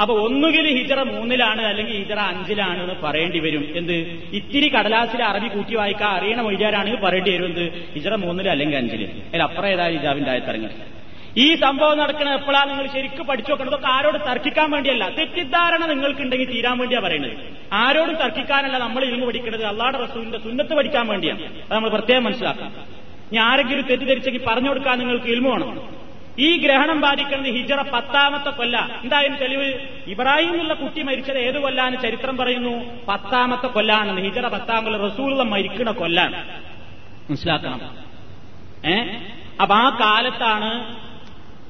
[SPEAKER 1] അപ്പൊ ഒന്നുകിൽ ഹിജറ മൂന്നിലാണ് അല്ലെങ്കിൽ ഹിജറ അഞ്ചിലാണ് എന്ന് പറയേണ്ടി വരും. എന്ത്? ഇത്തിരി കടലാസിൽ അറബി കൂട്ടി വായിക്കാൻ അറിയണ മൊയ്യാരാണെങ്കിൽ പറയേണ്ടി വരും. എന്ത്? ഹിജറ മൂന്നിൽ അല്ലെങ്കിൽ അഞ്ചിൽ. അതിൽ അപ്പുറം ഏതായാലും ഹിജാബിന്റെ ആയത്ത് ഇറങ്ങി. ഈ സംഭവം നടക്കുന്നത് എപ്പോഴാണ് നിങ്ങൾ ശരിക്കും പഠിച്ചു നോക്കണം? ഇതൊക്കെ ആരോട് തർക്കിക്കാൻ വേണ്ടിയല്ല. തെറ്റിദ്ധാരണ നിങ്ങൾക്കുണ്ടെങ്കിൽ തീരാൻ വേണ്ടിയാ പറയുന്നത് ആരോടും തർക്കിക്കാനല്ല നമ്മൾ ഇരുന്ന് പഠിക്കുന്നത് അള്ളാടെ റസൂലിന്റെ സുന്നത്ത് പഠിക്കാൻ വേണ്ടിയാണ് അത് നമ്മൾ പ്രത്യേകം മനസ്സിലാക്കാം ഇനി ആരെങ്കിലും തെറ്റിദ്ധരിച്ചെങ്കിൽ പറഞ്ഞു കൊടുക്കാൻ നിങ്ങൾക്ക് ഇൽമു വേണം. ഈ ഗ്രഹണം ബാധിക്കുന്നത് ഹിജറ പത്താമത്തെ കൊല്ല. എന്തായാലും തെളിവ് ഇബ്രാഹിം എന്നുള്ള കുട്ടി മരിച്ചത് ഏത് കൊല്ലാന്ന് ചരിത്രം പറയുന്നു? പത്താമത്തെ കൊല്ലാണെന്ന്. ഹിജറ പത്താം കൊല്ലം. റസൂലുള്ള മരിക്കുന്ന കൊല്ലാണ് മനസ്സിലാക്കണം. ഏ? അപ്പൊ ആ കാലത്താണ്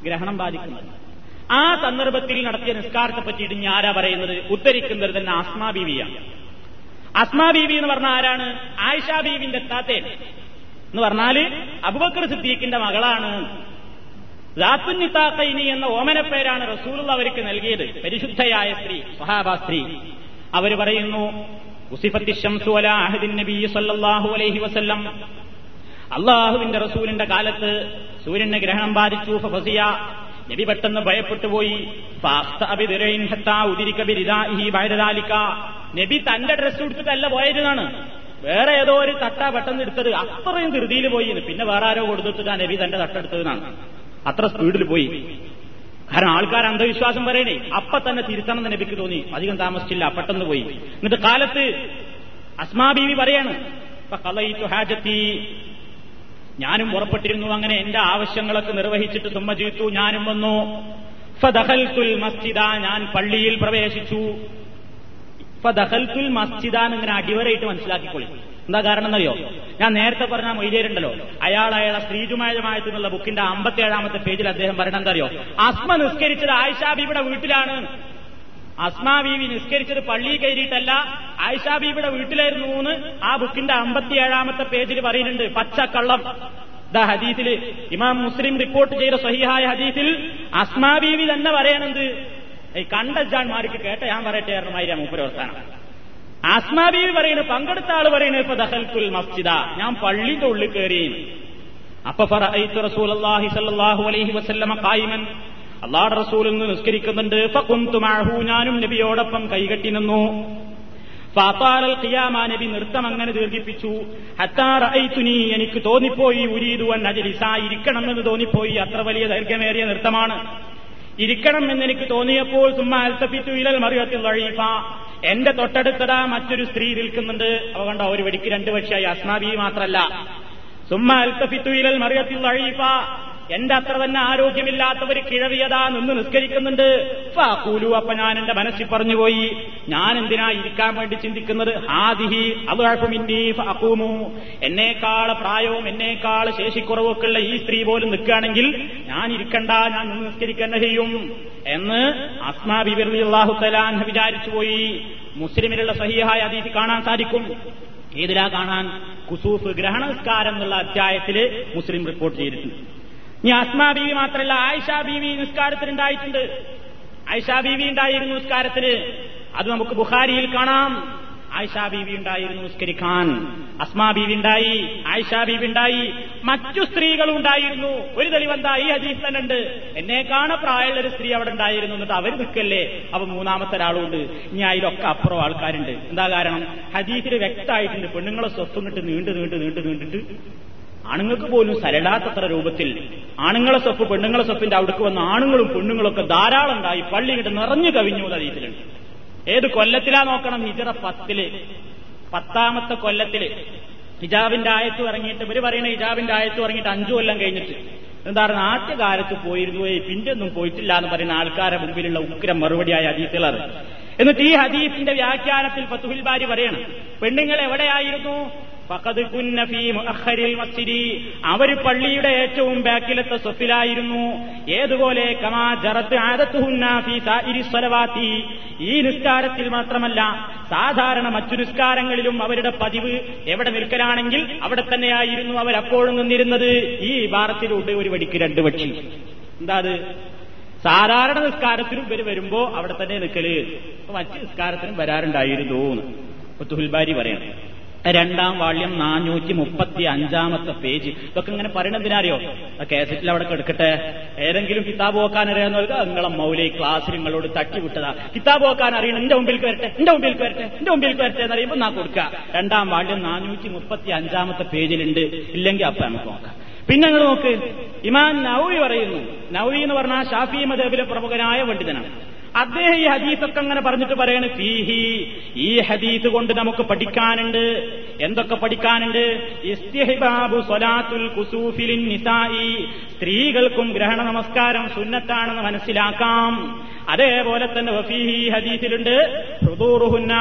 [SPEAKER 1] ഗ്രഹണം ബാധിക്കുന്നത്. ആ സന്ദർഭത്തിൽ നടത്തിയ നിസ്കാരത്തെ പറ്റിയിട്ട് ഇനി ആരാ പറയുന്നത്? ഉദ്ധരിക്കുന്നത് തന്നെ ആസ്മാ ബീവിയാണ്. ആസ്മാ ബീവി എന്ന് പറഞ്ഞ ആരാണ്? ആയിഷ ബീവിന്റെ താത്തേ എന്ന് പറഞ്ഞാൽ അബുബക്കർ സിദ്ദീഖിന്റെ മകളാണ്. റാത്തുന്നിത്താക്കൈനി എന്ന ഓമന പേരാണ് റസൂൽ അവർക്ക് നൽകിയത്. പരിശുദ്ധയായ സ്ത്രീ സഹാബാ സ്ത്രീ. അവർ പറയുന്നു ഉസിഫത്തി ഷംസു അല അഹദിൻ നബി സല്ലല്ലാഹു അലൈഹി വസല്ലം. അള്ളാഹുവിന്റെ റസൂലിന്റെ കാലത്ത് സൂര്യന് ഗ്രഹണം ബാധിച്ചു ഫസിയ നബി പെട്ടെന്ന് ഭയപ്പെട്ടു പോയി. നബി തന്റെ ഡ്രസ് എടുത്തിട്ടല്ല പോയതാണ് വേറെ ഏതോ ഒരു തട്ട പെട്ടെന്ന് എടുത്തത്. അത്രയും ധൃതിയിൽ പോയി. പിന്നെ വേറെ ആരോ കൊടുത്തിട്ടാ നബി തന്റെ തട്ട എടുത്തതെന്നാണ് അത്ര സ്പീഡിൽ പോയി. കാരണം ആൾക്കാർ അന്ധവിശ്വാസം പറയണേ. അപ്പൊ തന്നെ തിരുത്തണം എന്ന് നബിക്ക് തോന്നി. അധികം താമസിച്ചില്ല. പെട്ടെന്ന് പോയി. എന്നിട്ട് കാലത്ത് അസ്മാബീവി പറയാണ്. ഞാനും ഉറപ്പെട്ടിരുന്നു അങ്ങനെ എന്റെ ആവശ്യങ്ങളൊക്കെ നിർവഹിച്ചിട്ട് തുമ്മ ചെയ്തു ഞാനും വന്നു. ഫദഹൽത്തുൽ മസ്ജിദ ഞാൻ പള്ളിയിൽ പ്രവേശിച്ചു. ഫദഹൽത്തുൽ മസ്ജിദ എന്നിങ്ങനെ അടിവരായിട്ട് മനസ്സിലാക്കിക്കൊള്ളി. എന്താ കാരണം എന്നറിയോ? ഞാൻ നേരത്തെ പറഞ്ഞ മൊയ്തേരുണ്ടല്ലോ അയാൾ അയാളെ ശ്രീജുമായമായത് എന്നുള്ള ബുക്കിന്റെ അമ്പത്തിയേഴാമത്തെ പേജിൽ അദ്ദേഹം പറയണം എന്തറിയോ അസ്മ നിസ്കരിച്ചത് ആയിഷാ ബീബിയുടെ വീട്ടിലാണ്. അസ്മാ ബീവി നിസ്കരിച്ചത് പള്ളിയിൽ കയറിയിട്ടല്ല. ആയിഷാ ബീബിയുടെ വീട്ടിലായിരുന്നു എന്ന് ആ ബുക്കിന്റെ അമ്പത്തിയേഴാമത്തെ പേജിൽ പറയുന്നുണ്ട്. പച്ചക്കള്ളം. ദ ഹദീസിൽ ഇമാം മുസ്ലിം റിപ്പോർട്ട് ചെയ്ത സഹിഹായ ഹദീസിൽ അസ്മാ ബീവി തന്നെ പറയണത് ഈ കണ്ടജാൻമാർക്ക് കേട്ട ഞാൻ പറയട്ടെ മാതിരി മൂപ്പരവർത്താനം ആസ്മാ ബീവി പറയുന്നത് പങ്കെടുത്ത ആൾ പറയുന്നത് ഇപ്പൊ ദഹൽപുൽ മസ്ജിദ. ഞാൻ പള്ളിന്റെ ഉള്ളിൽ കയറി അപ്പൊ റസൂലുള്ളാഹി സല്ലാഹു അലൈഹി വസല്ലമ കായിമൻ അള്ളാഹ് റസൂലിൽ നിന്ന് നിസ്കരിക്കുന്നുണ്ട്. ഫുന്തുമാഹു ഞാനും നബിയോടൊപ്പം കൈകെട്ടി നിന്നു. ഫാത്താലൽ ഖിയാമ നബി നൃത്തം അങ്ങനെ ദീർഘിപ്പിച്ചു. ഹത്താറൈത്തുനി എനിക്ക് തോന്നിപ്പോയി ഉരീതുവൻ അജലിസ ഇരിക്കണം എന്ന് തോന്നിപ്പോയി. അത്ര വലിയ ദൈർഘ്യമേറിയ നൃത്തമാണ്. ഇരിക്കണം എന്നെനിക്ക് തോന്നിയപ്പോൾ സുമ്മാ അൽത്തപ്പിച്ചു ഇലൽ മറിയത്തിൽ വഴീഫ. എന്റെ തൊട്ടടുത്തതാ മറ്റൊരു സ്ത്രീ നിൽക്കുന്നുണ്ട്. അവ കണ്ട ഒരു വെടിക്ക് രണ്ട് പക്ഷിയായി. അസ്മാബി മാത്രല്ല. സുമ്മ അൽത്തപ്പിത്തു ഇലൽ മറിയത്തിൽ വഴീഫ. എന്റെ അത്ര തന്നെ ആരോഗ്യമില്ലാത്തവർ കിഴവിയതാ നിന്ന് നിസ്കരിക്കുന്നുണ്ട്. കൂലു അപ്പൊ ഞാൻ എന്റെ മനസ്സിൽ പറഞ്ഞുപോയി. ഞാൻ എന്തിനാ ഇരിക്കാൻ വേണ്ടി ചിന്തിക്കുന്നത്? ഹാദിഹി അതുഴപ്പമിന്നി ഫാക്കൂമു എന്നേക്കാൾ പ്രായവും എന്നേക്കാൾ ശേഷിക്കുറവൊക്കെ ഉള്ള ഈ സ്ത്രീ പോലും നിൽക്കുകയാണെങ്കിൽ ഞാൻ ഇരിക്കണ്ട ഞാൻ നിന്ന് നിസ്കരിക്കന്നെ ചെയ്യും. എന്ന് അസ്മാ തലാൻ വിചാരിച്ചു പോയി. മുസ്ലിമിലുള്ള സഹിഹായ അതീതി കാണാൻ സാധിക്കും. ഏതിലാ കാണാൻ? കുസൂഫ് ഗ്രഹണസ്കാരം എന്നുള്ള അധ്യായത്തിൽ മുസ്ലിം റിപ്പോർട്ട് ചെയ്തിട്ടുണ്ട്. ഇനി അസ്മാ ബീവി മാത്രമല്ല ആയിഷ ബീവി നിസ്കാരത്തിനുണ്ടായിട്ടുണ്ട്. ആയിഷ ബീവി ഉണ്ടായിരുന്നു നിസ്കാരത്തിന്. അത് നമുക്ക് ബുഖാരിയിൽ കാണാം. ആയിഷ ബീവി ഉണ്ടായിരുന്നു നിസ്കരിക്കാൻ. അസ്മാ ബീവി ഉണ്ടായി ആയിഷ ബീവി ഉണ്ടായി. മറ്റു സ്ത്രീകളും ഉണ്ടായിരുന്നു. ഒരു തെളിവെന്താ ഈ ഹദീസ് തന്നെ ഉണ്ട്. എന്നേക്കാണ് പ്രായമുള്ള ഒരു സ്ത്രീ അവിടെ ഉണ്ടായിരുന്നു എന്നിട്ട് അവർ നിൽക്കല്ലേ? അവ മൂന്നാമത്തെ ഒരാളുണ്ട്. ഇനി അതിലൊക്കെ അപ്പുറം ആൾക്കാരുണ്ട്. എന്താ കാരണം? ഹദീസിൽ വ്യക്തമായിട്ടുണ്ട്. പെണ്ണുങ്ങളെ സ്വത്തും കിട്ട് നീണ്ടു നീണ്ട് നീണ്ടു നീണ്ടിട്ട് ആണുങ്ങൾക്ക് പോലും സരളാത്തത്ര രൂപത്തിൽ ആണുങ്ങളെ സ്വപ്പ് പെണ്ണുങ്ങളെ സ്വപ്പിന്റെ അവിടേക്ക് വന്ന ആണുങ്ങളും പെണ്ണുങ്ങളൊക്കെ ധാരാളം ഉണ്ടായി പള്ളി കിട്ട് നിറഞ്ഞു കവിഞ്ഞു അതീതിലുണ്ട് ഏത് കൊല്ലത്തിലാ നോക്കണം? ഹിജറ പത്തിൽ. പത്താമത്തെ കൊല്ലത്തിൽ. ഹിജാബിന്റെ ആയത്ത് ഇറങ്ങിയിട്ട് ഇവർ പറയുന്ന ഹിജാബിന്റെ ആയത്ത് ഇറങ്ങിയിട്ട് അഞ്ചു കൊല്ലം കഴിഞ്ഞിട്ട്. എന്താ പറയുക ആദ്യകാലത്ത് പോയിരുന്നു. പിന്നെ ഒന്നും പോയിട്ടില്ല എന്ന് പറയുന്ന ആൾക്കാരെ മുമ്പിലുള്ള ഉഗ്രം മറുപടിയായ അതീത്തുകളാണ് എന്നിട്ട് ഈ ഹദീസിന്റെ വ്യാഖ്യാനത്തിൽ ഫത്തുഹിൽ ബാരി പറയണം പെണ്ണുങ്ങൾ എവിടെയായിരുന്നു? അവർ പള്ളിയുടെ ഏറ്റവും ബാക്കിലത്തെ സ്വത്തിലായിരുന്നു ഏതുപോലെ കമാ ജറത്ത് ആദത്തുഹുന്ന ഫീ സായിരി സ്വലവാത്തി. ഈ നിസ്കാരത്തിൽ മാത്രമല്ല സാധാരണ മറ്റു നിസ്കാരങ്ങളിലും അവരുടെ പതിവ് എവിടെ നിൽക്കലാണെങ്കിൽ അവിടെ തന്നെയായിരുന്നു അവരപ്പോഴും നിന്നിരുന്നത്. ഈ ഭാരത്തിലുണ്ട് ഒരു വടിക്ക് രണ്ട് പക്ഷി. എന്താ അത്? സാധാരണ നിസ്കാരത്തിനും ഇവർ വരുമ്പോ അവിടെ തന്നെ നിൽക്കൽ മറ്റു നിസ്കാരത്തിനും വരാറുണ്ടായിരുന്നു തുൽബാരി പറയണം രണ്ടാം വാള്യം നാനൂറ്റി മുപ്പത്തി അഞ്ചാമത്തെ പേജ്. ഇതൊക്കെ ഇങ്ങനെ ആ കേസറ്റിൽ അവിടെ എടുക്കട്ടെ ഏതെങ്കിലും കിതാബ് വെക്കാൻ അറിയാന്ന് പറയുക നിങ്ങളെ മൗലി ക്ലാസ് നിങ്ങളോട് തട്ടി വിട്ടതാ കിതാബ് വോക്കാൻ അറിയണം. എന്റെ മുമ്പിൽ വരട്ടെ എന്റെ മുമ്പിൽ വരട്ടെ എന്റെ മുമ്പിൽ വരട്ടെ എന്ന് അറിയുമ്പോൾ നാ കൊടുക്ക? രണ്ടാം വാള്യം നാനൂറ്റി മുപ്പത്തി അഞ്ചാമത്തെ പേജിലുണ്ട് ഇല്ലെങ്കിൽ അപ്പൊ നമുക്ക് നോക്കാം. പിന്നെ നിങ്ങൾ നോക്ക്. ഇമാൻ നൌവി പറയുന്നു. നൌവി എന്ന് പറഞ്ഞാൽ ഷാഫി മദേബിലെ പ്രമുഖനായ പണ്ഡിതനാണ്. അദ്ദേഹം ഈ ഹദീസൊക്കെ അങ്ങനെ പറഞ്ഞിട്ട് പറയാണ് ഫീഹി ഈ ഹദീസ് കൊണ്ട് നമുക്ക് പഠിക്കാനുണ്ട്. എന്തൊക്കെ പഠിക്കാനുണ്ട്? സ്ത്രീകൾക്കും ഗ്രഹണ നമസ്കാരം സുന്നത്താണെന്ന് മനസ്സിലാക്കാം. അതേപോലെ തന്നെ വഫീഹി ഹദീസിലുണ്ട്. ഹൃദൂറുഹുന്ന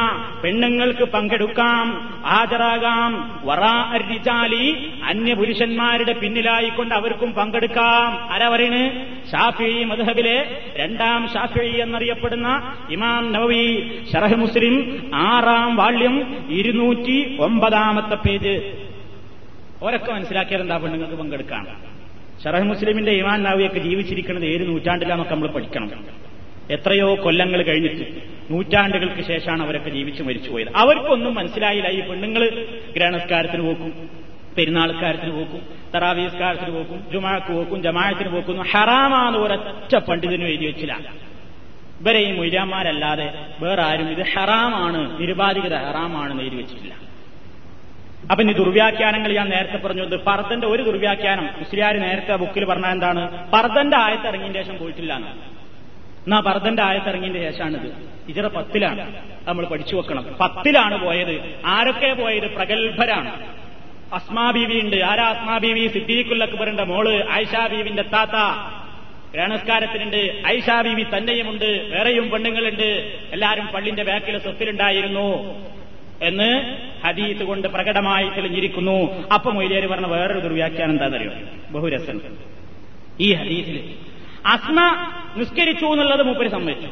[SPEAKER 1] പെണ്ണുങ്ങൾക്ക് പങ്കെടുക്കാം ഹാജരാകാം. വറാ അരിചാലി അന്യപുരുഷന്മാരുടെ പിന്നിലായിക്കൊണ്ട് അവർക്കും പങ്കെടുക്കാം. ആരാ പറയണ്? ഷാഫി മധുഹബിലെ രണ്ടാം ഷാഫി എന്നറിയപ്പെടുന്ന ഇമാം നവവി ഷറഹ് മുസ്ലിം ആറാം വാള്യം ഇരുന്നൂറ്റി ഒമ്പതാമത്തെ പേജ്. ഓരൊക്കെ മനസ്സിലാക്കിയാൽ എന്താ പെണ്ണുങ്ങൾക്ക് പങ്കെടുക്കാം? ഷറഹ് മുസ്ലിമിന്റെ ഇമാൻ നവിയൊക്കെ ജീവിച്ചിരിക്കുന്നത് ഏത് നൂറ്റാണ്ടിലാന്നൊക്കെ നമ്മൾ പഠിക്കണം. എത്രയോ കൊല്ലങ്ങൾ കഴിഞ്ഞിട്ട് നൂറ്റാണ്ടുകൾക്ക് ശേഷമാണ് അവരൊക്കെ ജീവിച്ചു മരിച്ചുപോയത് അവർക്കൊന്നും മനസ്സിലായില്ല. ഈ പെണ്ണുങ്ങൾ ഗ്രഹണസ്കാരത്തിന് പോക്കും പെരുന്നാൾക്കാരത്തിന് പോക്കും തറാവീസ്കാരത്തിന് പോക്കും ജുമാക്ക് പോക്കും ജമാഅത്തിന് പോക്കുന്നു ഹറാമാന്ന് ഒരൊറ്റ പണ്ഡിതനും എഴുതി വെച്ചില്ല. ഇവരെ ഈ വേറെ ആരും ഇത് ഹറാമാണ് നിരുപാധികത ഹറാമാണെന്ന് എഴുതി വെച്ചിട്ടില്ല. അപ്പൊ ഇനി ദുർവ്യാഖ്യാനങ്ങൾ ഞാൻ നേരത്തെ പറഞ്ഞു പർദ്ദന്റെ ഒരു ദുർവ്യാഖ്യാനം. മുസ്ലിയാർ നേരത്തെ ബുക്കിൽ പറഞ്ഞ എന്താണ്? പർദ്ദന്റെ ആയത്ത് ഇറങ്ങിയതിന്റെ ശേഷം പോയിട്ടില്ല എന്ന്. എന്നാ പർദ്ദന്റെ ആയത്തിറങ്ങിയ ഇറങ്ങിയതിന്റെ ശേഷമാണിത്. ഇജറ പത്തിലാണ്. നമ്മൾ പഠിച്ചു വെക്കണം. പത്തിലാണ് പോയത്. ആരൊക്കെ പോയത്? പ്രഗത്ഭരാണ്. അസ്മാ ബീവി ഉണ്ട് ആരാ അസ്മാ ബീവി? സിദ്ദീഖുൽ അക്ബറിന്റെ മോൾ ആയിഷാ ബീവിന്റെ താത്ത. രണസ്കാരത്തിനുണ്ട്. ഐഷ ബീവി തന്നെയുമുണ്ട്. വേറെയും പെണ്ണുങ്ങളുണ്ട്. എല്ലാവരും പള്ളിന്റെ ബാക്കിലെ സ്വത്തിലുണ്ടായിരുന്നു എന്ന് ഹദീത്ത് കൊണ്ട് പ്രകടമായി തെളിഞ്ഞിരിക്കുന്നു. അപ്പൊ മൊയ്ലേര് പറഞ്ഞ വേറൊരു ദുർവ്യാഖ്യാനം എന്താണെന്നറിയോ? ബഹുരസൻ. ഈ ഹദീസിൽ അസ്മ നിസ്കരിച്ചു എന്നുള്ളത് മൂപ്പര് സമ്മതിച്ചു.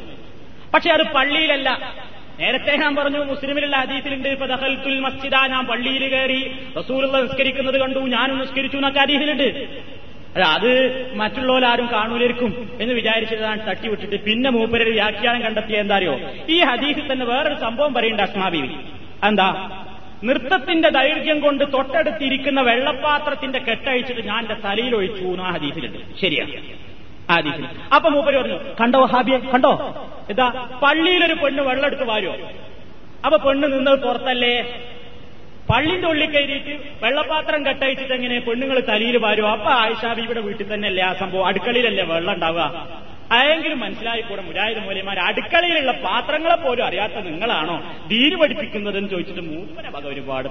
[SPEAKER 1] പക്ഷെ അത് പള്ളിയിലല്ല. നേരത്തെ ഞാൻ പറഞ്ഞു മുസ്ലിമിലുള്ള ഹദീസിലുണ്ട്. ഇപ്പൊ ദഹൽത്തുൽ മസ്ജിദ ഞാൻ പള്ളിയിൽ കയറി റസൂലുള്ള നിസ്കരിക്കുന്നത് കണ്ടു ഞാനും നിസ്കരിച്ചു എന്നൊക്കെ ഹദീസിലുണ്ട്. അല്ല അത് മറ്റുള്ളവരാരും കാണൂലിരിക്കും എന്ന് വിചാരിച്ചതാണ് തട്ടിവിട്ടിട്ട് പിന്നെ മൂപ്പരൊരു വ്യാഖ്യാനം കണ്ടെത്തിയ എന്താ അറിയോ ഈ ഹദീസിൽ തന്നെ വേറൊരു സംഭവം പറയേണ്ട അസ്മാബീവി എന്താ? നൃത്തത്തിന്റെ ദൈർഘ്യം കൊണ്ട് തൊട്ടടുത്തിരിക്കുന്ന വെള്ളപ്പാത്രത്തിന്റെ കെട്ടഴിച്ചിട്ട് ഞാൻ എന്റെ തലയിൽ ഒഴിച്ചു ആ ഹദീസിലുണ്ട്. ശരിയാണ് ആ ഹദീസിൽ. അപ്പൊ മൂപ്പര് പറഞ്ഞു കണ്ടോ ഹാബിയെ? കണ്ടോ? ഇതാ പള്ളിയിലൊരു പെണ്ണ് വെള്ളം എടുത്ത് വാരോ അപ്പൊ പെണ്ണ് നിന്നത് പുറത്തല്ലേ? പള്ളിന്റെ ഉള്ളിൽ കയറിയിട്ട് വെള്ളപാത്രം കെട്ടയച്ചിട്ട് എങ്ങനെ പെണ്ണുങ്ങൾ തലയിൽ വരും? അപ്പൊ ആയിഷാബി ഇവിടെ വീട്ടിൽ തന്നെയല്ലേ ആ സംഭവം. അടുക്കളയിലല്ലേ വെള്ളം ഉണ്ടാവുക? ആയെങ്കിലും മനസ്സിലായിക്കൂടെ മുരായത് മൂലയമാർ അടുക്കളയിലുള്ള പാത്രങ്ങളെ പോലും അറിയാത്ത നിങ്ങളാണോ? ധീര് പഠിപ്പിക്കുന്നതെന്ന് ചോദിച്ചിട്ട് മൂപ്പന വക ഒരുപാട്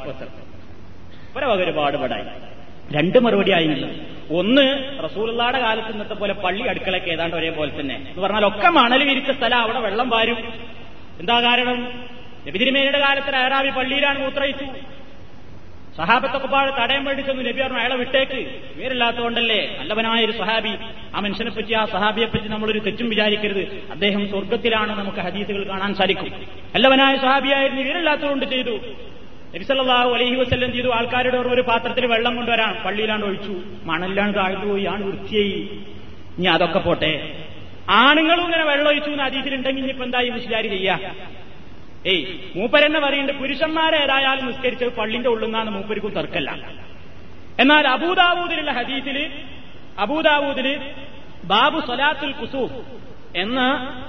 [SPEAKER 1] ഇവരെ വക ഒരുപാട് പടായി രണ്ട് മറുപടി ആയില്ല. ഒന്ന് റസൂലുള്ളാടെ കാലത്ത് ഇന്നത്തെ പോലെ പള്ളി അടുക്കളയൊക്കെ ഏതാണ്ട് ഒരേപോലെ തന്നെ. എന്ന് പറഞ്ഞാൽ ഒക്കെ മണൽ വിരിച്ച സ്ഥലം അവിടെ വെള്ളം വാരും. എന്താ കാരണം? നബിതിരുമേനയുടെ കാലത്ത് ആരാവി പള്ളിയിലാണ് മൂത്രയിച്ചു സഹാബത്തൊക്കെ പാട് തടയാൻ വേണ്ടി ചെന്നു നബി പറഞ്ഞു അയാളെ വിട്ടേക്ക്. പേരില്ലാത്തതുകൊണ്ടല്ലേ നല്ലവനായ ഒരു സഹാബി ആ മനുഷ്യനെ പറ്റി ആ സഹാബിയെ പറ്റി നമ്മളൊരു തെറ്റും വിചാരിക്കരുത്. അദ്ദേഹം സ്വർഗത്തിലാണ് നമുക്ക് ഹദീസുകൾ കാണാൻ സാധിക്കും. നല്ലവനായ സഹാബിയായിരുന്നു വീരില്ലാത്തതുകൊണ്ട് ചെയ്തു. നബിസല്ലാഹു അലഹി വസ്ല്ലം ചെയ്തു. ആൾക്കാരുടെ ഒരു പാത്രത്തിൽ വെള്ളം കൊണ്ടുവരാൻ. പള്ളിയിലാണ് ഒഴിച്ചു. മണലിലാണ് താഴ്ന്നുപോയി ആണ് വൃത്തിയായി. ഇനി അതൊക്കെ പോട്ടെ. ആണുങ്ങളും ഇങ്ങനെ വെള്ളം ഒഴിച്ചു എന്ന് ഹദീസിലുണ്ടെങ്കിൽ ഇനിയിപ്പോ എന്തായി മുസ്ലിയാർ ചെയ്യാ? ഏയ് മൂപ്പരെന്നെ പറയുന്നുണ്ട് പുരുഷന്മാരേതായാലും നിസ്കരിച്ചത് പള്ളിന്റെ ഉള്ളുന്നാന്ന് മൂപ്പരിക്കും തർക്കല്ല. എന്നാൽ അബൂദാവൂദിലുള്ള ഹദീസിൽ അബൂദാവൂദിൽ ബാബു സലാത്തുൽ കുസൂഫ് എന്ന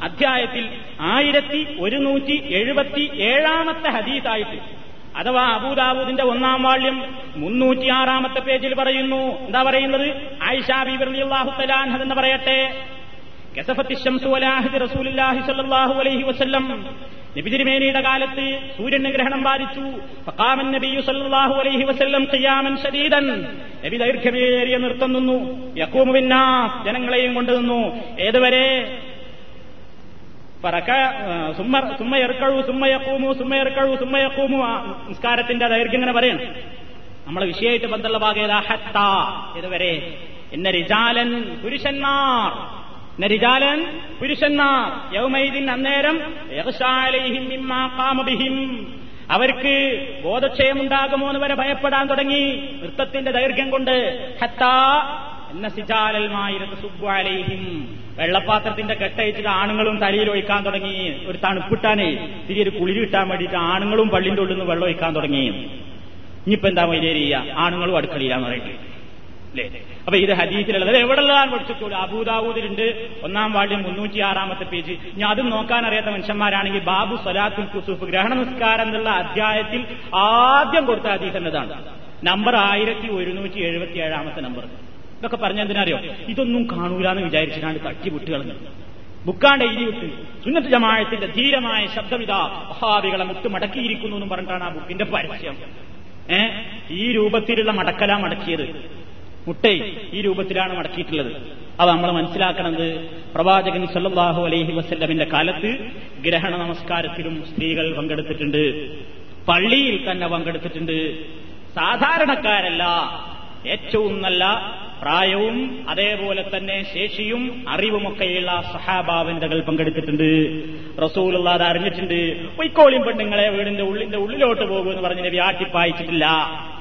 [SPEAKER 1] അധ്യായത്തിൽ ആയിരത്തി ഒരുന്നൂറ്റി എഴുപത്തി ഏഴാമത്തെ ഹദീസായിട്ട് അഥവാ അബൂദാവൂദിന്റെ ഒന്നാം വാള്യം മുന്നൂറ്റിയാറാമത്തെ പേജിൽ പറയുന്നു. എന്താ പറയുന്നത്? ആയിഷാ ബിബിർലാഹു തലാൻഹ എന്ന് പറയട്ടെ. നബിതിരുമേനിയുടെ കാലത്ത് സൂര്യന് ഗ്രഹണം ബാധിച്ചു. പക്കാമൻ നബിയു അലൈഹി വസ്ല്ലം ചെയ്യാമൻ ശരീരൻ നബി ദൈർഘ്യമേറിയ നൃത്തം നിന്നു. യക്കൂമുവിന്നാ ജനങ്ങളെയും കൊണ്ടു നിന്നു. ഏതുവരെ? സുമ്മയർക്കഴു സുമ്മയക്കൂമു സുമ്മയർക്കഴു സുമ്മയക്കൂമു നിസ്കാരത്തിന്റെ ദൈർഘ്യം ഇങ്ങനെ പറയണം. നമ്മളെ വിഷയമായിട്ട് ബന്ധമുള്ള ഭാഗം ഹത്ത. ഇതുവരെ എന്ന റിജാലൻ പുരുഷന്മാർ. എന്ന റിജാലൻ പുരുഷന്മാർ യൗമൈദിൻ അന്നേരം അവർക്ക് ബോധക്ഷയമുണ്ടാകുമോ എന്ന് വരെ ഭയപ്പെടാൻ തുടങ്ങി. നൃത്തത്തിന്റെ ദൈർഘ്യം കൊണ്ട് ഹത്താ എന്ന സിജാലൽമായിരത്ത് സുബ്വാലൈഹിം വെള്ളപ്പാത്രത്തിന്റെ കെട്ടയച്ചിട്ട് ആണുങ്ങളും തലയിൽ ഒഴിക്കാൻ തുടങ്ങി. ഒരു തണുപ്പിട്ടാനേ തിരി കുളിരി കിട്ടാൻ വേണ്ടിയിട്ട് ആണുങ്ങളും പള്ളിന്റെ ഉള്ളിൽ നിന്ന് വെള്ളം ഒഴിക്കാൻ തുടങ്ങി. ഇനിയിപ്പോ എന്താ വൈദ്യേരിയ ആണുങ്ങളും അടുക്കളയിലാന്ന് പറയുന്നത്. അല്ലേ അപ്പൊ ഇത് ഹദീസിലുള്ളത്. എവിടെയുള്ളതാണ് പഠിച്ചിട്ടുള്ളൂ. അബൂദാവൂദിലുണ്ട്. ഒന്നാം വാർഡിൽ മുന്നൂറ്റി ആറാമത്തെ പേജ്. ഞാൻ അതും നോക്കാൻ അറിയാത്ത മനുഷ്യന്മാരാണെങ്കിൽ ബാബു സലാത്തുൽ കുസൂഫ് ഗ്രഹണ നിസ്കാരം എന്നുള്ള അധ്യായത്തിൽ ആദ്യം കൊടുത്ത ഹദീസ് എന്നതാണ്. നമ്പർ ആയിരത്തി ഒരുന്നൂറ്റി എഴുപത്തി ഏഴാമത്തെ നമ്പർ. ഇതൊക്കെ പറഞ്ഞെന്തിനറിയോ ഇതൊന്നും കാണൂലെന്ന് വിചാരിച്ചിട്ടാണ് തട്ടി കളഞ്ഞത് ബുക്കാണ്ട് എഴുതി വിട്ട്. സുന്നത്ത് ജമാഴത്തിന്റെ ധീരമായ ശബ്ദമിതാ മഹാവികളെ മുട്ട് മടക്കിയിരിക്കുന്നു എന്ന് പറഞ്ഞിട്ടാണ് ആ ബുക്കിന്റെ പരസ്യം. ഏ? ഈ രൂപത്തിലുള്ള മടക്കല മടക്കിയത്. മുട്ടേ ഈ രൂപത്തിലാണ് മടക്കിയിട്ടുള്ളത്. അത് നമ്മൾ മനസ്സിലാക്കണത് പ്രവാചകൻ സല്ലാഹു അലൈഹി വസ്ല്ലമിന്റെ കാലത്ത് ഗ്രഹണ നമസ്കാരത്തിലും സ്ത്രീകൾ പങ്കെടുത്തിട്ടുണ്ട്. പള്ളിയിൽ തന്നെ പങ്കെടുത്തിട്ടുണ്ട്. സാധാരണക്കാരല്ല. ഏറ്റവും നല്ല പ്രായവും അതേപോലെ തന്നെ ശേഷിയും അറിവുമൊക്കെയുള്ള സഹാഭാവന്തകൾ പങ്കെടുത്തിട്ടുണ്ട്. റസൂലുള്ള അത് അറിഞ്ഞിട്ടുണ്ട്. പൊയ്ക്കോളിയും പെണ്ണുങ്ങളെ വീടിന്റെ ഉള്ളിന്റെ ഉള്ളിലോട്ട് പോകുമെന്ന് പറഞ്ഞ് നബി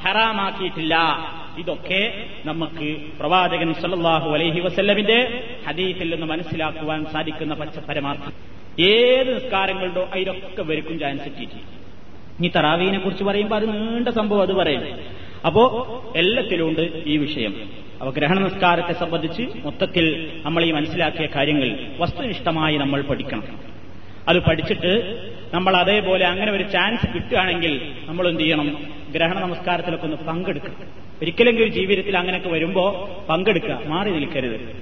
[SPEAKER 1] ഹറാമാക്കിയിട്ടില്ല. ഇതൊക്കെ നമുക്ക് പ്രവാചകൻ സല്ലാഹു അലൈഹി വസല്ലമിന്റെ ഹദീഫിൽ നിന്ന് മനസ്സിലാക്കുവാൻ സാധിക്കുന്ന പച്ചപരമാർത്ഥം ഏത് നിസ്കാരങ്ങളുണ്ടോ അതിലൊക്കെ വരിക്കും ചാൻസ് കിട്ടി. ഇനി തറാവീനെ കുറിച്ച് പറയുമ്പോൾ അത് നീണ്ട സംഭവം അത് പറയും അപ്പോ എല്ലാത്തിലുണ്ട് ഈ വിഷയം. അപ്പൊ ഗ്രഹണ നിസ്കാരത്തെ സംബന്ധിച്ച് മൊത്തത്തിൽ നമ്മൾ ഈ മനസ്സിലാക്കിയ കാര്യങ്ങൾ വസ്തുനിഷ്ഠമായി നമ്മൾ പഠിക്കണം. അത് പഠിച്ചിട്ട് നമ്മൾ അതേപോലെ അങ്ങനെ ഒരു ചാൻസ് കിട്ടുകയാണെങ്കിൽ നമ്മൾ എന്ത് ചെയ്യണം? ഗ്രഹണ നമസ്കാരത്തിലൊക്കെ ഒന്ന് പങ്കെടുക്കണം ഒരിക്കലെങ്കിലും ജീവിതത്തിൽ അങ്ങനെയൊക്കെ വരുമ്പോ പങ്കെടുക്കുക. മാറി നിൽക്കരുത്.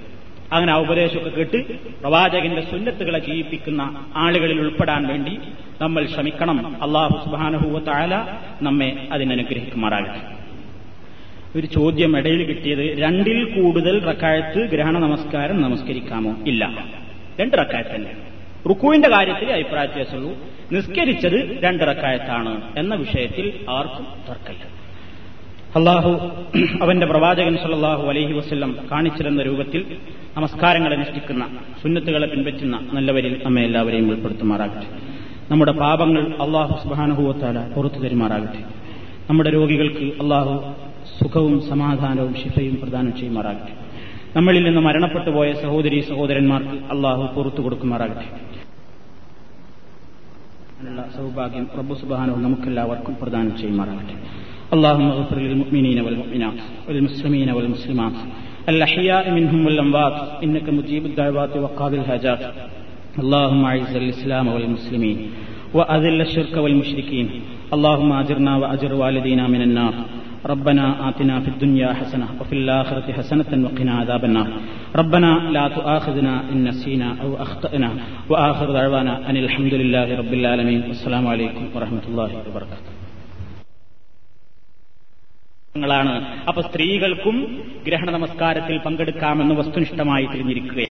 [SPEAKER 1] അങ്ങനെ ആ ഉപദേശമൊക്കെ കേട്ട് പ്രവാചകന്റെ സുന്നത്തുകളെ ജീവിപ്പിക്കുന്ന ആളുകളിൽ ഉൾപ്പെടാൻ വേണ്ടി നമ്മൾ ശ്രമിക്കണം. അള്ളാഹു സുബാനുഭൂവത്തായാല നമ്മെ അതിനനുഗ്രഹിക്കുമാറാകട്ടെ ഒരു ചോദ്യം ഇടയിൽ കിട്ടിയത് രണ്ടിൽ കൂടുതൽ റക്കായത്ത് ഗ്രഹണ നമസ്കാരം നമസ്കരിക്കാമോ? ഇല്ല. രണ്ട് റക്കായത്ത് തന്നെ. റുക്കുവിന്റെ കാര്യത്തിൽ അഭിപ്രായ വ്യത്യാസമുള്ളൂ നിസ്കരിച്ചത് രണ്ടിറക്കായത്താണ് എന്ന വിഷയത്തിൽ ആർക്കും തർക്കമില്ല. അള്ളാഹു അവന്റെ പ്രവാചകൻ സല്ലാഹു അലഹി വസ്ല്ലം കാണിച്ചിരുന്ന രൂപത്തിൽ നമസ്കാരങ്ങൾ അനുഷ്ഠിക്കുന്ന സുന്നത്തുകളെ പിൻപറ്റുന്ന നല്ലവരിൽ നമ്മെ എല്ലാവരെയും ഉൾപ്പെടുത്തുമാറാകട്ടെ. നമ്മുടെ പാപങ്ങൾ അള്ളാഹു സുബാനുഭവത്താല പുറത്തു തരുമാറാകട്ടെ. നമ്മുടെ രോഗികൾക്ക് അള്ളാഹു സുഖവും സമാധാനവും ശിഫയും പ്രദാനം ചെയ്യുമാറാകട്ടെ. നമ്മളിൽ നിന്ന് മരണപ്പെട്ടു പോയ സഹോദരി സഹോദരന്മാർക്ക് അള്ളാഹു പുറത്തു കൊടുക്കുമാറാകട്ടെ അതിനുള്ള സൗഭാഗ്യം പ്രഭു സുബാനവും നമുക്കെല്ലാവർക്കും പ്രദാനം ചെയ്യുമാറാകട്ടെ اللهم اغفر للمؤمنين والمؤمنات والمسلمين والمسلمات الأحياء منهم والأموات إنك مجيب الدعوات وقاضي الحاجات اللهم أعز الإسلام والمسلمين وأذل الشرك والمشركين اللهم أجرنا وأجر والدينا من النار ربنا آتنا في الدنيا حسنة وفي الآخرة حسنة وقنا عذاب النار ربنا لا تؤاخذنا إن نسينا أو أخطأنا وآخر دعوانا أن الحمد لله رب العالمين والسلام عليكم ورحمة الله وبركاته ാണ് അപ്പൊ സ്ത്രീകൾക്കും ഗ്രഹണ നമസ്കാരത്തിൽ പങ്കെടുക്കാമെന്ന് വസ്തുനിഷ്ഠമായി തിരിഞ്ഞിരിക്കുക